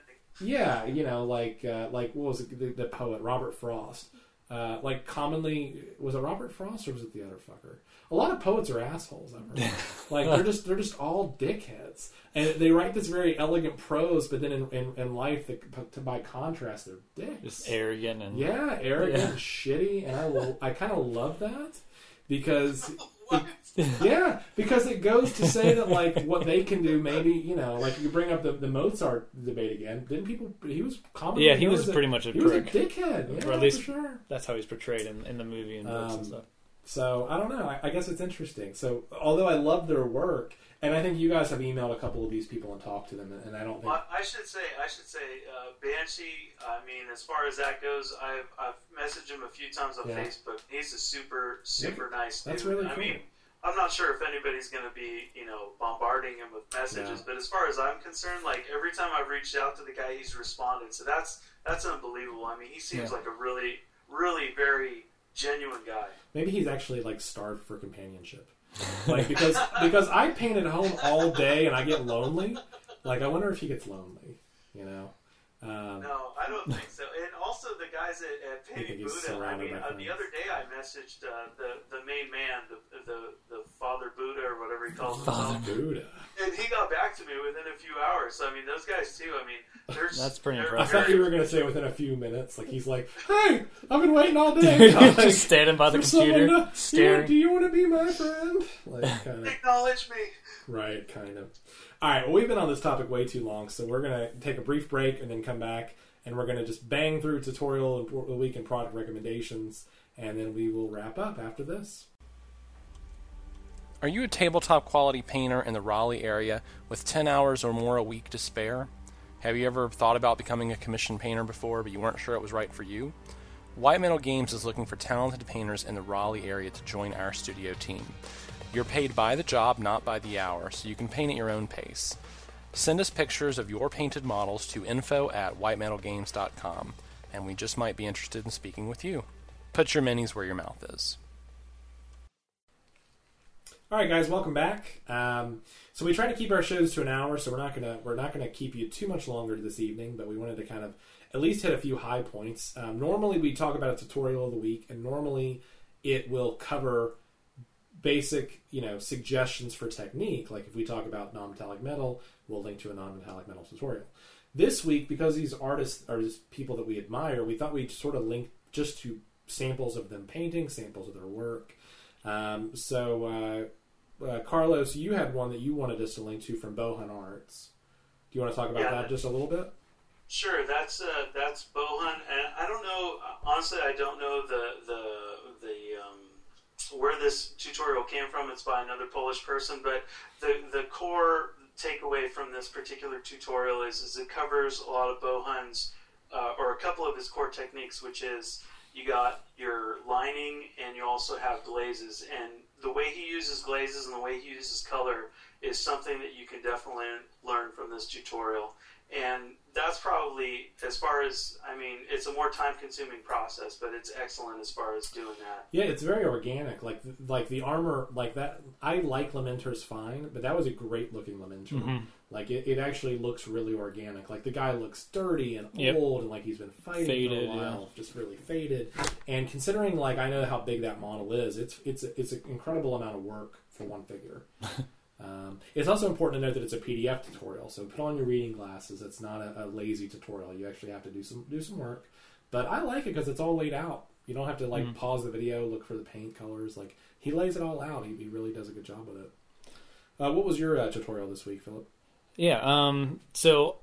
A: yeah, you know, like uh, like what was it, the, the poet Robert Frost? Uh, like commonly, was it Robert Frost or was it the other fucker? A lot of poets are assholes. I've heard. like they're just they're just all dickheads, and they write this very elegant prose, but then in, in, in life, they, to, by contrast, they're dicks.
E: Just arrogant and
A: Yeah, arrogant,
E: Yeah.
A: and shitty, and I lo- I kind of love that because? yeah, because it goes to say that like what they can do, maybe you know, like you bring up the, the Mozart debate again. Didn't people? He was commonly
B: Yeah, he was
A: a-
B: pretty much a
A: he was a dickhead, yeah,
B: Or at least-
A: sure.
B: That's how he's portrayed in, in the movie and books
A: Um,
B: and stuff.
A: So I don't know. I, I guess it's interesting. So although I love their work, and I think you guys have emailed a couple of these people and talked to them, and, I don't think
C: I should say, I should say, uh, Banshee. I mean, as far as that goes, I've, I've messaged him a few times on
A: Yeah.
C: Facebook. He's a super, super nice dude.
A: That's really
C: I mean, I'm not sure if anybody's going to be, you know, bombarding him with messages,
A: Yeah.
C: but as far as I'm concerned, like every time I've reached out to the guy, he's responded. So that's that's unbelievable. I mean, he seems
A: Yeah.
C: like a really, really very genuine guy.
A: maybe he's actually like starved for companionship. Like because because I paint at home all day and I get lonely. Like I wonder if he gets lonely. You know. Um,
C: No, I don't think so. And also the guys at, at
A: think Painting
C: Buddha. I mean, uh, the other day I messaged uh, the the main man, the the the Father Buddha or whatever he calls himself.
B: Father
C: himself.
A: Buddha.
C: And he got back to me within a few hours. So I mean, those guys too. I mean, there's
B: That's pretty
C: they're
A: I thought you were going to say within a few minutes. Like he's like, "Hey, I've been waiting all day. Like,
B: just standing by the computer,
A: to- do you,
B: staring.
A: do you want to be my friend? Like kind of.
C: acknowledge me.
A: Right, kind of. All right, well, we've been on this topic way too long, so we're going to take a brief break and then come back, and we're going to just bang through tutorial and pro- the week and product recommendations, and then we will wrap up after this.
D: Are you a tabletop quality painter in the Raleigh area with 10 hours or more a week to spare? Have you ever thought about becoming a commission painter before, but you weren't sure it was right for you? White Metal Games is looking for talented painters in the Raleigh area to join our studio team. You're paid by the job, not by the hour, so you can paint at your own pace. Send us pictures of your painted models to info at whitemetalgames.com, and we just might be interested in speaking with you. Put your minis where your mouth is.
A: All right, guys, welcome back. Um, so we try to keep our shows to an hour, so we're not gonna we're not gonna keep you too much longer this evening, but we wanted to kind of at least hit a few high points. Um, normally, we talk about a tutorial of the week, and normally it will cover basic, you know, suggestions for technique. Like if we talk about non-metallic metal, we'll link to a non-metallic metal tutorial. This week, because these artists are just people that we admire, we thought we'd sort of link just to samples of them painting, samples of their work. Um, so, uh, uh, Carlos, you had one that you wanted us to link to from Bohun Arts. Do you want to talk about
C: Yeah.
A: that just a little bit?
C: Sure, that's uh, that's Bohun, and I don't know. Honestly, I don't know the the the um, where this tutorial came from. It's by another Polish person, but the the core takeaway from this particular tutorial is is it covers a lot of Bohun's uh, or a couple of his core techniques, which is you got your lining and you also have glazes, and the way he uses glazes and the way he uses color is something that you can definitely learn from this tutorial and that's probably as far as I mean, it's a more time-consuming process, but it's excellent as far as doing that.
A: Yeah, it's very organic. Like like the armor, like that. I like Lamenter's fine, but that was a great looking Lamenter.
B: Mm-hmm.
A: Like it, it actually looks really organic. Like the guy looks dirty and
B: Yep.
A: old, and like he's been fighting
B: Faded,
A: for a while,
B: yeah.
A: just really faded. And considering like I know how big that model is, it's it's it's an incredible amount of work for one figure. Um, it's also important to note that it's a PDF tutorial, so put on your reading glasses. It's not a, a lazy tutorial. You actually have to do some do some work. But I like it because it's all laid out. You don't have to like
B: Mm.
A: pause the video, look for the paint colors. Like he lays it all out. He, he really does a good job with it. Uh, what was your uh, tutorial this week, Philip?
B: Yeah. Um, so,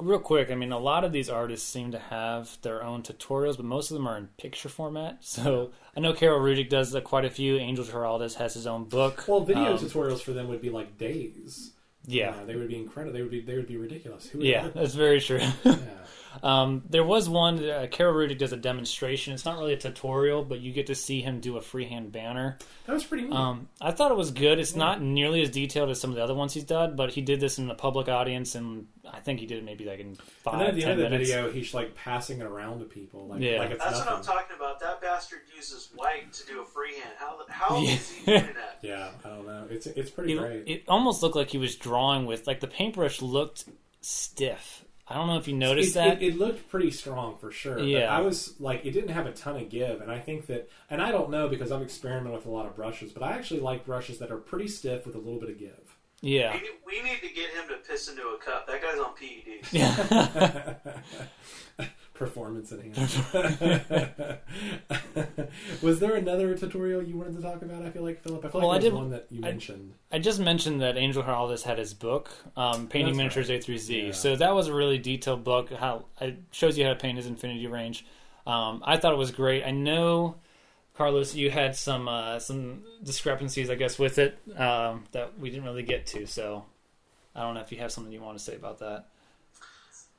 B: real quick, I mean, a lot of these artists seem to have their own tutorials, but most of them are in picture format. So I know Karol Rudyk does uh, quite a few. Angel Giraldes has his own book.
A: Well, video
B: Um,
A: tutorials for them would be like days.
B: Yeah.
A: Uh, they would be incredible. They would be they would be ridiculous. Would
B: Yeah, that's very true.
A: yeah.
B: um, there was one. Uh, Karol Rudyk does a demonstration. It's not really a tutorial, but you get to see him do a freehand banner.
A: That was pretty neat.
B: Um, I thought it was good. It's not nearly as detailed as some of the other ones he's done, but he did this in a public audience, and I think he did it maybe like in five,
A: and then at the
B: ten
A: end of the
B: minutes.
A: video, he's like passing it around to people. Like,
B: Yeah.
A: like it's
C: That's
A: nothing.
C: what I'm talking about. That bastard uses white to do a freehand. How how
B: Yeah.
C: is he doing that?
A: Yeah, I don't know. It's it's pretty
B: It,
A: great.
B: it almost looked like he was drawing with like the paintbrush looked stiff. I don't know if you noticed
A: it,
B: that.
A: It, it looked pretty strong for sure. but
B: Yeah.
A: I was like, it didn't have a ton of give, and I think that, and I don't know because I've experimented with a lot of brushes, but I actually like brushes that are pretty stiff with a little bit of give.
B: yeah.
C: We need, we need to get him to piss into a cup. That guy's on PEDs.
B: Yeah.
A: Performance enhancement. was there another tutorial you wanted to talk about? I feel like Philip. I feel
B: Well, I
A: like there
B: did-
A: one that you
B: I-
A: mentioned.
B: I just mentioned that Angel Giraldes had his book, um, Painting
A: That's
B: Miniatures
A: right.
B: A through Z.
A: Yeah.
B: So that was a really detailed book. How it shows you how to paint his infinity range. Um, I thought it was great. I know, Carlos, you had some uh, some discrepancies, I guess, with it um, that we didn't really get to. So I don't know if you have something you want to say about that.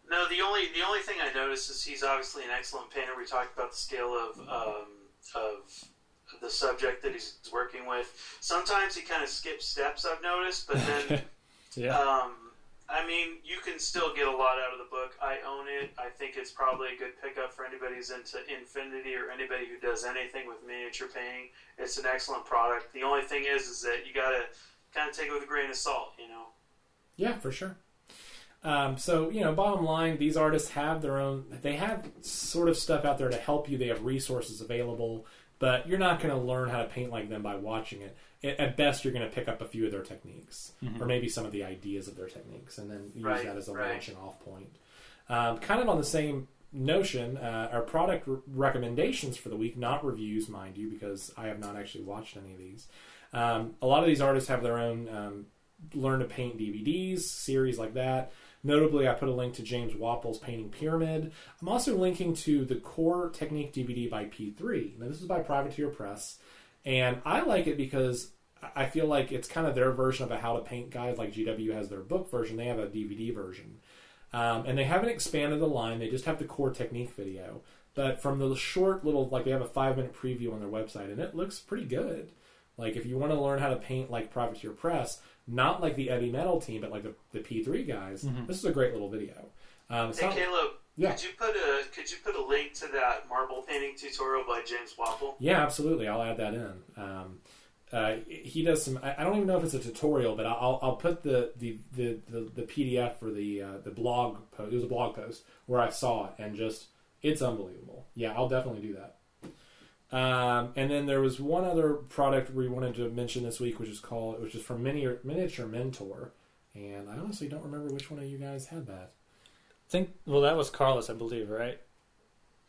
C: No, the only the only thing I noticed is he's obviously an excellent painter. We talked about the scale of um, of the subject that he's working with. Sometimes he kind of skips steps. I've noticed, but then
B: Yeah.
C: um, I mean, you can still get a lot out of the book. I own it. I think it's probably a good pickup for anybody who's into Infinity or anybody who does anything with miniature painting. It's an excellent product. The only thing is, is that you got to kind of take it with a grain of salt. You know.
A: Yeah, for sure. Um, so you know, bottom line, these artists have their own. They have sort of stuff out there to help you. They have resources available. but you're not going to learn how to paint like them by watching it. A- At best, you're going to pick up a few of their techniques, or maybe some of the ideas of their techniques, and then use
C: Right,
A: that as a
C: right.
A: launching off point. Um, kind of on the same notion, uh, our product r- recommendations for the week, not reviews, mind you, because I have not actually watched any of these. Um, a lot of these artists have their own um, learn to paint DVDs, series like that. Notably, I put a link to James Wappel's Painting Pyramid. I'm also linking to the Core Technique DVD by P3. Now, this is by Privateer Press, and I like it because I feel like it's kind of their version of a how to paint guide, like GW has their book version. They have a DVD version. Um, and they haven't expanded the line, they just have the Core Technique video. But from the short little, like they have a five minute preview on their website, and it looks pretty good. Like if you want to learn how to paint like Privateer Press, not like the 'Eavy Metal team, but like the, the P3 guys, this is a great little video. Um,
C: Hey
A: not-
C: Caleb,
A: Yeah.
C: could you put a could you put a link to that marble painting tutorial by James Wappel?
A: Yeah, absolutely. I'll add that in. Um, uh, he does some. I, I don't even know if it's a tutorial, but I'll, I'll put the, the, the, the, the PDF for the uh, the blog post. It was a blog post where I saw it, and just it's unbelievable. Yeah, I'll definitely do that. Um, and then there was one other product we wanted to mention this week, which is called, which is from Miniature, Miniature Mentor, and I honestly don't remember which one of you guys had that.
B: I think well that was Carlos, I believe, right?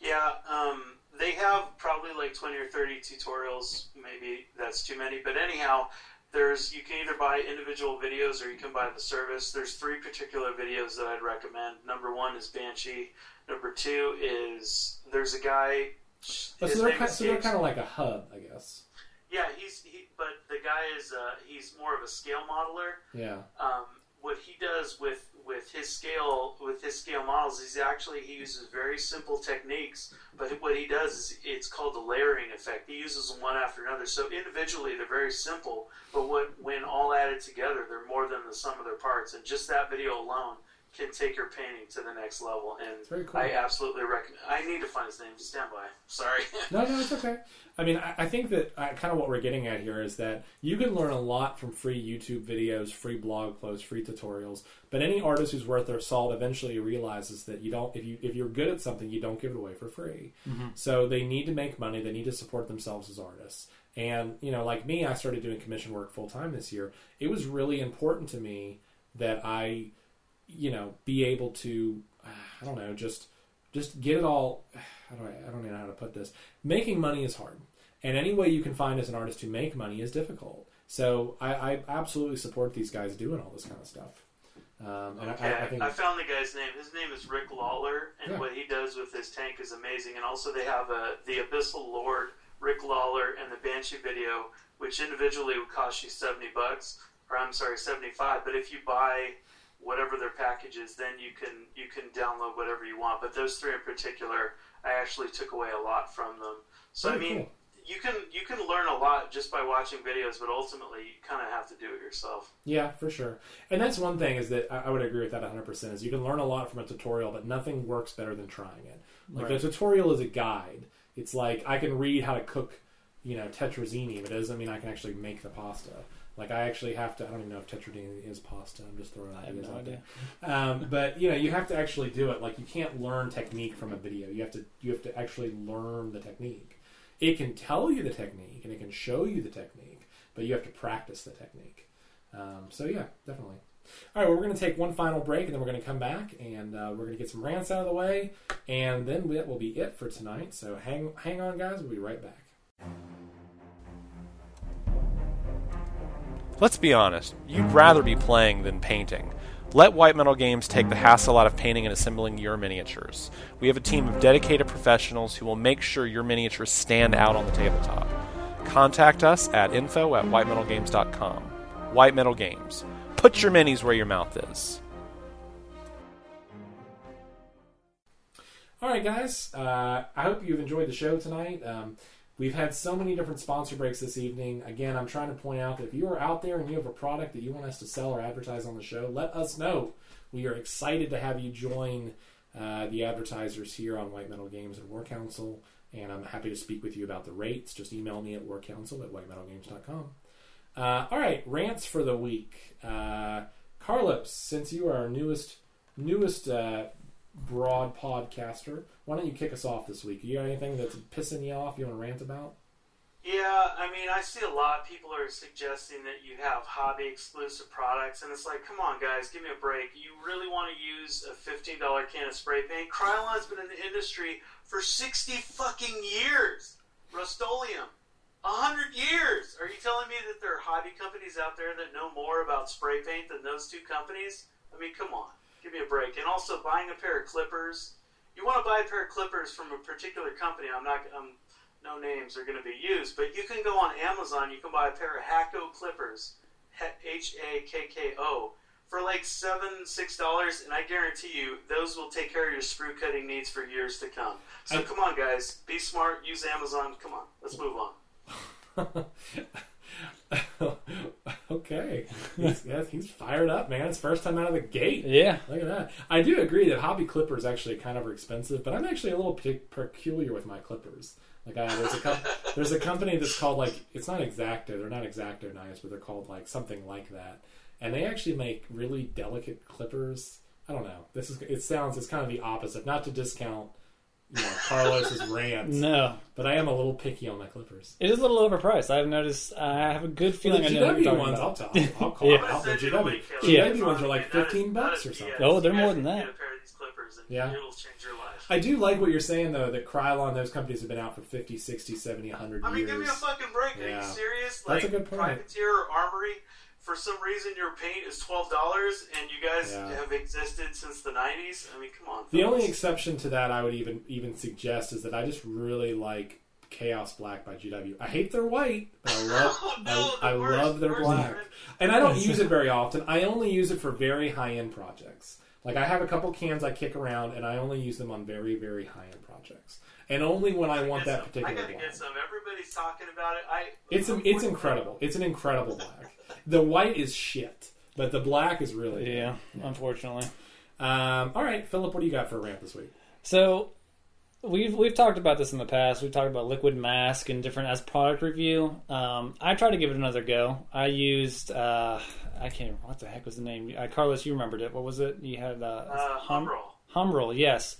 C: Yeah, um, they have probably like twenty or thirty tutorials. Maybe that's too many, but anyhow, there's you can either buy individual videos or you can buy the service. There's three particular videos that I'd recommend. Number one is Banshee. Number two is there's a guy.
A: So they're, kind, so they're kind of like a hub, I guess.
C: Yeah, he's he, but the guy is uh, he's more of a scale modeler.
A: Yeah.
C: Um, what he does with with his scale with his scale models is actually he uses very simple techniques. But what he does is it's called the layering effect. He uses them one after another. So individually they're very simple, but what when all added together, they're more than the sum of their parts. And just that video alone can take your painting to the next level. And
A: Very cool.
C: I absolutely recommend. I need to find his name. Stand by. Sorry.
A: No, no, it's okay. I mean, I, I think that uh, kind of what we're getting at here is that you can learn a lot from free YouTube videos, free blog posts, free tutorials. But any artist who's worth their salt eventually realizes that you don't, if you if you're good at something, you don't give it away for free. So they need to make money. They need to support themselves as artists. And you know, like me, I started doing commission work full time this year. It was really important to me that I, you know, be able to, uh, I don't know, just just get it all. How do I? I don't even know how to put this. Making money is hard, and any way you can find as an artist to make money is difficult. So I, I absolutely support these guys doing all this kind of stuff. Um, and
C: Okay,
A: I, I think
C: I found the guy's name. His name is Rick Lawler, and
A: Yeah.
C: what he does with his tank is amazing. And also, they have a, the Abyssal Lord, Rick Lawler, and the Banshee video, which individually would cost you seventy bucks, or I'm sorry, seventy five. But if you buy whatever their package is, then you can you can download whatever you want. But those three in particular, I actually took away a lot from them. So I mean,
A: cool.
C: you can you can learn a lot just by watching videos, but ultimately you kind of have to do it yourself.
A: Yeah, for sure. And that's one thing is that I, would agree with that 100%. Is you can learn a lot from a tutorial, but nothing works better than trying it. Like
B: Right.
A: the tutorial is a guide. It's like I can read how to cook, you know, tetrazzini, but it doesn't mean I can actually make the pasta. Like I actually have to. I don't even know if tetrazzini is pasta. I'm just throwing ideas
B: no
A: out
B: idea.
A: there. Um, but you know, you have to actually do it. Like you can't learn technique from a video. You have to. You have to actually learn the technique. It can tell you the technique and it can show you the technique, but you have to practice the technique. Um, so yeah, definitely. All right, well, we're going to take one final break, and then we're going to come back, and uh, we're going to get some rants out of the way, and then that will be it for tonight. So hang hang on, guys. We'll be right back.
D: Let's be honest, you'd rather be playing than painting. Let White Metal Games take the hassle out of painting and assembling your miniatures. We have a team of dedicated professionals who will make sure your miniatures stand out on the tabletop. Contact us at info at whitemetalgames.com. White Metal Games. Put your minis where your mouth is.
A: All right, guys. Uh, I hope you've enjoyed the show tonight. Um, we've had so many different sponsor breaks this evening. Again, I'm trying to point out that if you are out there and you have a product that you want us to sell or advertise on the show, let us know. We are excited to have you join uh, the advertisers here on White Metal Games and War Council, and I'm happy to speak with you about the rates. Just email me at warcouncil at whitemetalgames.com. Uh, all right, rants for the week. Uh, Carlos, since you are our newest newest uh, broad podcaster, why don't you kick us off this week? You got anything that's pissing you off you want to rant about?
C: Yeah, I mean, I see a lot. People are suggesting that you have hobby exclusive products, and it's like, come on, guys, give me a break. You really want to use a fifteen dollar can of spray paint? Krylon's been in the industry for sixty fucking years. Rust-Oleum, a hundred years. Are you telling me that there are hobby companies out there that know more about spray paint than those two companies? I mean, come on, give me a break. And also, buying a pair of clippers. You want to buy a pair of clippers from a particular company. I'm not. I'm no names are going to be used, but you can go on Amazon. You can buy a pair of Hakko clippers, H A K K O, for like seven, six dollars, and I guarantee you those will take care of your screw cutting needs for years to come. So
A: I-
C: come on, guys, be smart. Use Amazon. Come on, let's move on.
A: okay, he's, yes, he's fired up, man. It's first time out of the gate.
B: Yeah.
A: Look at that. I do agree that hobby clippers actually kind of are expensive, but I'm actually a little pe- peculiar with my clippers. Like, I, there's a there's a company that's called like it's not Exacto. They're not Exacto knives, but they're called like something like that, and they actually make really delicate clippers. I don't know. This is it sounds it's kind of the opposite. Not to discount you know Carlos's rants,
B: No,
A: but I am a little picky on my clippers.
B: it is a little overpriced. I've noticed. I have a good
A: Well,
B: feeling
A: the
B: I know what
A: GW
B: you're talking
A: ones, I'll,
B: about.
A: tell, I'll call
B: Yeah.
A: them out. The
C: Send you the
A: GW.
B: Yeah.
A: GW ones are like
C: I mean, that is-
A: 15 bucks or something.
B: Oh, they're more than that.
C: Get a pair of these clippers, and
A: Yeah.
C: it'll change your life.
A: I do like what you're saying though that Krylon those companies have been out for 50, 60, 70, 100
C: I mean, give me a fucking break. Are you serious?
A: That's
C: Like,
A: a good point.
C: Privateer or Armory, for some reason, your paint is twelve dollars, and you guys
A: Yeah.
C: have existed since the '90s. I mean, come on.
A: the only exception to that I would even even suggest is that I just really like Chaos Black by GW. I hate their white, but I love
C: Oh, no,
A: I, I
C: worst,
A: love their black.
C: red.
A: And I don't use it very often. I only use it for very high end projects. Like I have a couple cans I kick around, and I only use them on very very high end projects, and only when I want that
C: some.
A: particular
C: I gotta
A: black.
C: get some. Everybody's talking about it. I.
A: It's it's incredible. It's an incredible black. The white is shit, but the black is really good.
B: Yeah, unfortunately.
A: Um, all right, Philip, what do you got for a rant this week?
B: So we've we've talked about this in the past. We've talked about liquid mask and different as product review. Um, I tried to give it another go. I used uh, I can't remember what the heck was the name. Uh, Carlos, you remembered it. What was it? You had uh,
C: Uh,
B: Hum-
C: Humbrol.
B: Humbrol, yes.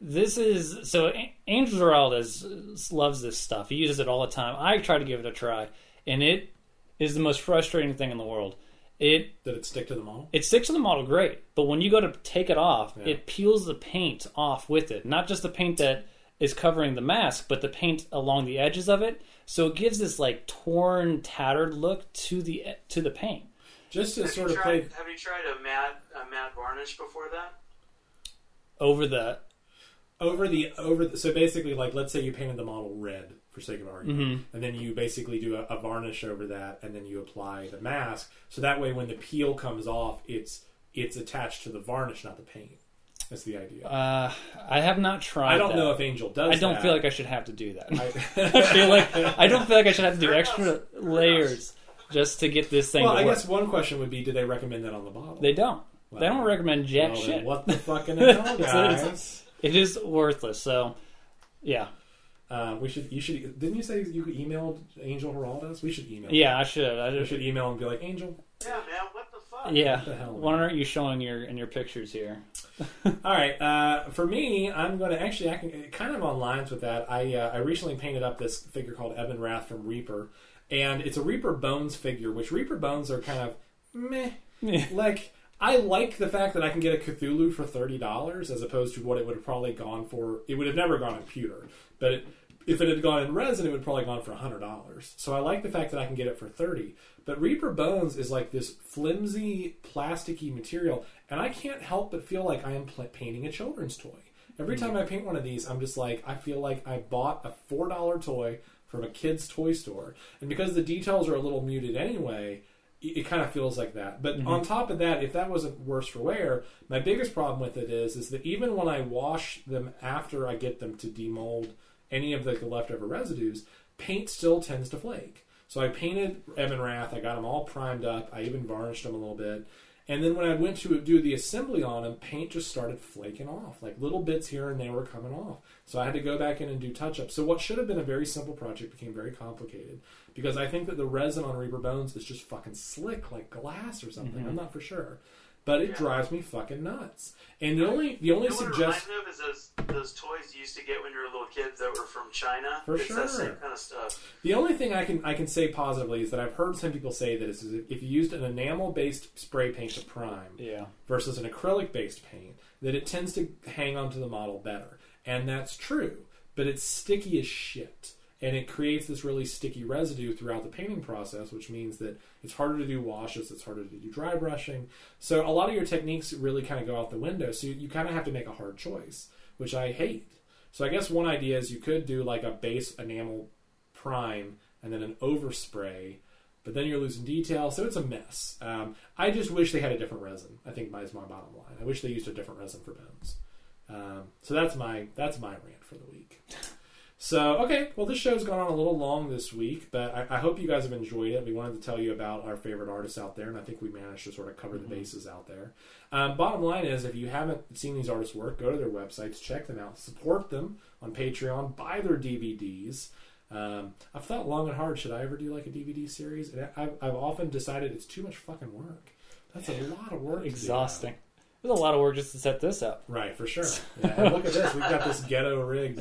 B: This is so. A- Angel Giraldes loves this stuff. He uses it all the time. I try to give it a try, and it is the most frustrating thing in the world. It
A: Did it stick to the model?
B: it sticks to the model great, but when you go to take it off,
A: Yeah.
B: it peels the paint off with it. Not just the paint that is covering the mask, but the paint along the edges of it. So it gives this like torn, tattered look to the to the paint.
A: Just to
C: Have
A: sort
C: you
A: of
C: tried?
A: play.
C: Have you tried a matte a matte varnish before that?
B: Over the
A: over the over the, so basically like let's say you painted the model red for sake of argument
B: Mm-hmm.
A: and then you basically do a, a varnish over that and then you apply the mask so that way when the peel comes off it's it's attached to the varnish not the paint that's the idea
B: uh, I have not tried.
A: i don't
B: that.
A: know if angel does
B: I don't
A: that.
B: feel like I should have to do that. I
A: I,
B: feel like I don't feel like I should have to do extra layers just to get this thing
A: well
B: to
A: i
B: work.
A: guess one question would be do they recommend that on the bottle
B: They don't. they don't recommend jack
A: Well,
B: shit.
A: what the fucking hell
B: It's-
A: guys
B: It is worthless. So, yeah,
A: uh, we should you should didn't you say you could emailed angel Giraldes we should email
B: yeah, I should. I
A: we
B: just,
A: should email and be like angel
C: Yeah, man. What the fuck?
B: yeah.
A: What the hell,
B: Why aren't you showing your in your pictures here?
A: All right. Uh, for me, I'm going to actually I can kind of on lines with that. I uh, I recently painted up this figure called Evan Wrath from Reaper, and it's a Reaper Bones figure. Which Reaper Bones are kind of meh. like I like the fact that I can get a Cthulhu for thirty dollars as opposed to what it would have probably gone for. It would have never gone in pewter, but it, if it had gone in resin, it would have probably gone for hundred dollars. So I like the fact that I can get it for thirty. But Reaper Bones is like this flimsy, plasticky material, and I can't help but feel like I am pl- painting a children's toy. Every mm. time I paint one of these, I'm just like I feel like I bought a four dollar toy from a kid's toy store, and because the details are a little muted anyway, it, it kind of feels like that. But mm-hmm. on top of that, if that wasn't worse for wear, my biggest problem with it is is that even when I wash them after I get them to demold any of the leftover residues, paint still tends to flake. So I painted Evan Wrath. I got them all primed up. I even varnished them a little bit. And then when I went to do the assembly on them, paint just started flaking off. Like little bits here and there were coming off. So I had to go back in and do touch ups. So what should have been a very simple project became very complicated because I think that the resin on Reaper Bones is just fucking slick like glass or something. Mm-hmm. I'm not for sure. but it
C: Yeah.
A: drives me fucking nuts. And the only the only
C: You know what reminds me of is those, those toys you used to get when you were little kids that were from China.
A: For
C: it's that same kind of stuff.
A: The only thing I can I can say positively is that I've heard some people say that is if if you used an enamel based spray paint to prime
B: Yeah.
A: versus an acrylic based paint, that it tends to hang onto the model better, and that's true. But it's sticky as shit, and it creates this really sticky residue throughout the painting process, which means that it's harder to do washes, it's harder to do dry brushing. So a lot of your techniques really kind of go out the window. So you, you kind of have to make a hard choice, which I hate. So I guess one idea is you could do like a base enamel prime and then an overspray, but then you're losing detail, so it's a mess. Um, I just wish they had a different resin. I think is my bottom line. I wish they used a different resin for bones. Um, so that's my that's my rant for the week. So okay, well this show's gone on a little long this week, but I, I hope you guys have enjoyed it. We wanted to tell you about our favorite artists out there, and I think we managed to sort of cover the bases out there. Um, bottom line is, if you haven't seen these artists' work, go to their websites, check them out, support them on Patreon, buy their DVDs. Um, I've thought long and hard, should I ever do like a DVD series? And I've, I've often decided it's too much fucking work. That's a lot of work.
B: Exhausting. There's a lot of work just to set this up.
A: Right, for sure. Yeah, look at this. We've got this ghetto rig.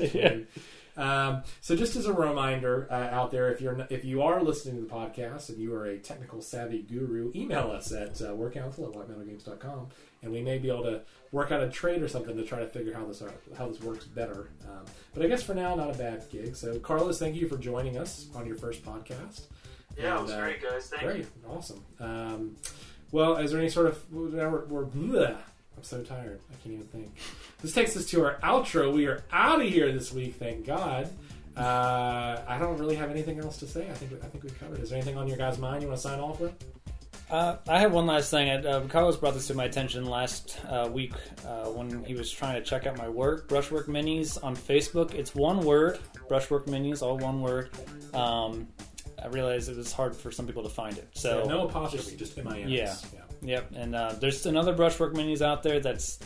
A: This
B: Yeah.
A: morning. Um, so, just as a reminder uh, out there, if you're if you are listening to the podcast and you are a technical savvy guru, email us at uh, warcouncil at whitemetalgames.com, and we may be able to work out a trade or something to try to figure how this are, how this works better. Um, but I guess for now, not a bad gig. So, Carlos, thank you for joining us on your first podcast.
C: Yeah, it was
A: uh,
C: great, guys. Thank
A: Great,
C: you.
A: awesome. Um, well, is there any sort of now we're, we're bleh. So tired. I can't even think. This takes us to our outro. We are out of here this week. Thank God. Uh, I don't really have anything else to say. I think I think we covered. Is there anything on your guys' mind you want to sign off with?
B: Uh, I have one last thing. Uh, Carlos brought this to my attention last uh, week uh, when he was trying to check out my work, Brushwork Minis on Facebook. It's one word, Brushwork Minis, all one word. Um, I realized it was hard for some people to find it. So
A: Yeah, no apostrophe, just M I N.
B: yeah. Yep, and uh, there's another brushwork menus out there that's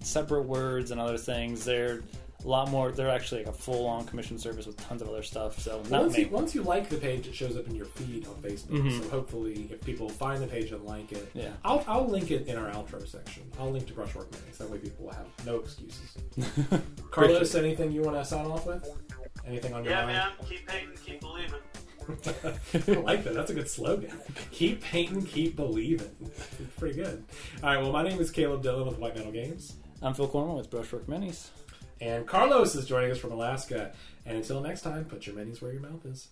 B: separate words and other things. They're a lot more. They're actually like a full-on commission service with tons of other stuff. So not
A: Once you, once you like the page, it shows up in your feed on Facebook. So hopefully, if people find the page and like it,
B: Mm-hmm. Yeah.
A: I'll, I'll link it in our outro section. I'll link to Brushwork Minis. That way, people will have no excuses. Carlos, anything you want to sign off with? Anything on your
C: Yeah,
A: mind?
C: man. Keep painting, keep believing.
A: I like that. That's a good slogan. Keep painting, keep believing. It's pretty good. All right. Well, my name is Caleb Dillon with White Metal Games,
B: I'm Phil Cornwell with Brushwork Minis.
A: and Carlos is joining us from Alaska. And until next time, put your minis where your mouth is.